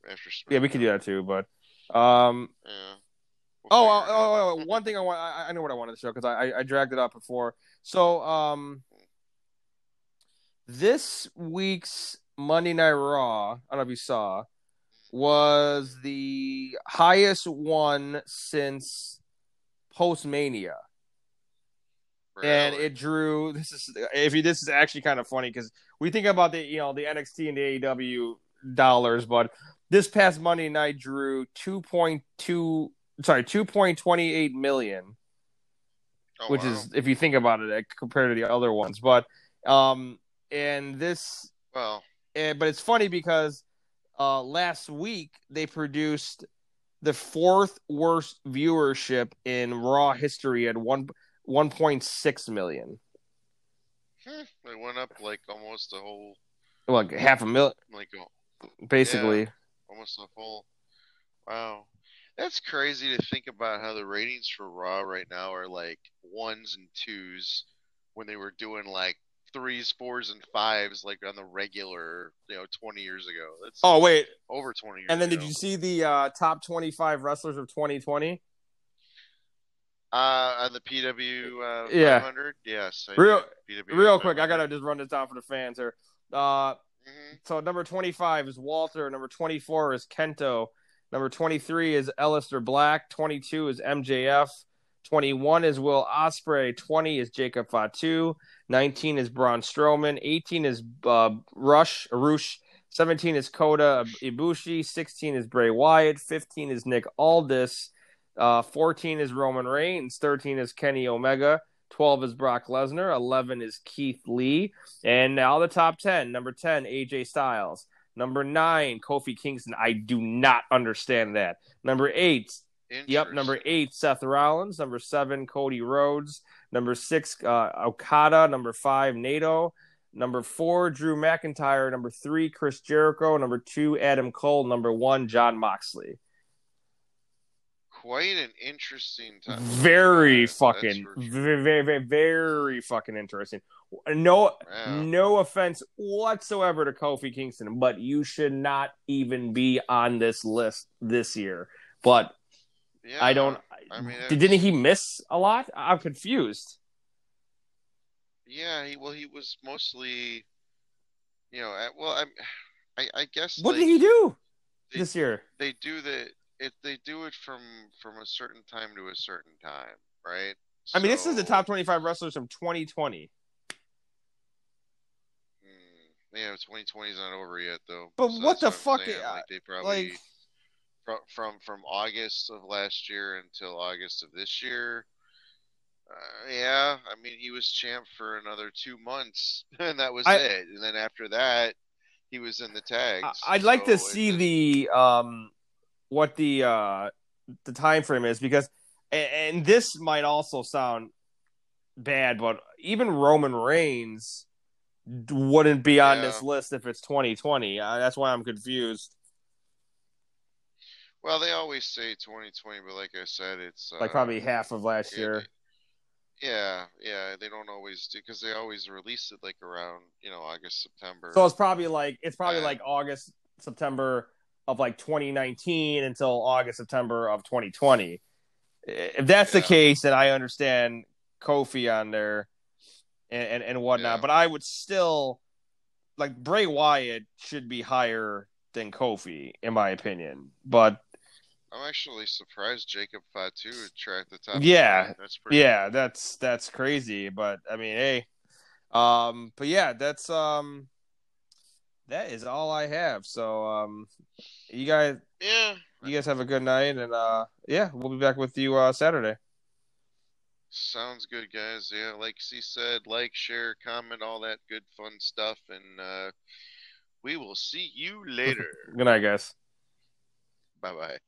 after yeah, we could do that too. But um, Yeah. We'll Oh, oh, out. oh, oh, one thing I want, I, I know what I wanted to show because I, I, I dragged it up before. So, um, this week's Monday Night Raw, I don't know if you saw, was the highest one since Post Mania, and it drew. This is if you, this is actually kind of funny because we think about the you know the NXT and the AEW dollars, but this past Monday night drew two point two sorry two point twenty eight million, Oh, which wow. is if you think about it compared to the other ones. But um, and this, well, and, but it's funny because uh, last week they produced the fourth worst viewership in Raw history at one one point six million, hmm, it went up like almost a whole, like half a million, like a, basically. almost a whole. Wow, that's crazy to think about how the ratings for Raw right now are like ones and twos when they were doing like threes, fours, and fives like on the regular, you know, 20 years ago. That's Oh wait, over 20 years. and then ago. did you see the uh, top twenty-five wrestlers of 2020? Uh on the PW uh, Yeah. 500? Yes. I Real- PW Real quick, I gotta just run this down for the fans here. Uh, Mhm. so number 25 is Walter. Number 24 is Kento. Number 23 is Aleister Black. 22 is MJF. 21 is Will Ospreay. 20 is Jacob Fatu. 19 is Braun Strowman. 18 is uh, Rush Arush. 17 is Kota Ibushi. 16 is Bray Wyatt. 15 is Nick Aldis. Uh, 14 is Roman Reigns. 13 is Kenny Omega. 12 is Brock Lesnar. 11 is Keith Lee. And now the top 10. Number 10, AJ Styles. Number 9, Kofi Kingston. I do not understand that. Number 8, yep, number 8, Seth Rollins. Number 7, Cody Rhodes. Number 6, uh, Okada. Number 5, Naito. Number 4, Drew McIntyre. Number 3, Chris Jericho. Number 2, Adam Cole. Number 1, John Moxley. Quite an interesting time. Very fucking, sure. very, very, very, fucking interesting. No, no offense whatsoever to Kofi Kingston, but you should not even be on this list this year. But Yeah, I don't. I mean, did, didn't he miss a lot? I'm confused. Yeah, he well, he was mostly, you know, well, I'm, I, I guess What like, did he do they- this year? They do the it. They do it from from a certain time to a certain time, right? I mean, this is the top 25 wrestlers from 2020. hmm, yeah, 2020 is not over yet, though. But So what the I'm fuck, saying, uh, Like they probably Like, from from from August of last year until August of this year. Uh, yeah, I mean he was champ for another two months, and that was I- it. And then after that, he was in the tags. I'd like to So it see the um what the uh the time frame is because and, and this might also sound bad, but even Roman Reigns wouldn't be on Yeah. this list if it's 2020. Uh, that's why I'm confused. Well, they always say 2020, but like I said, it's Like uh, probably half of last year. Yeah, yeah, they don't always do because they always release it like around you know August, September. So it's probably like it's probably Uh, like August, September of like 2019 until August, September of 2020. If that's the case, then I understand Kofi on there and and, and whatnot. Yeah. But I would still like Bray Wyatt should be higher than Kofi, in my opinion. But I'm actually surprised Jacob Fatu would track the top. Yeah, that's pretty. yeah, that's that's crazy. But I mean, hey, um, but yeah, that's um, that is all I have. So um, you guys, Yeah, you guys have a good night, and uh, yeah, we'll be back with you uh Saturday. sounds good, guys. Yeah, like C said, like, share, comment, all that good fun stuff, and uh, we will see you later. Good night, guys. bye bye.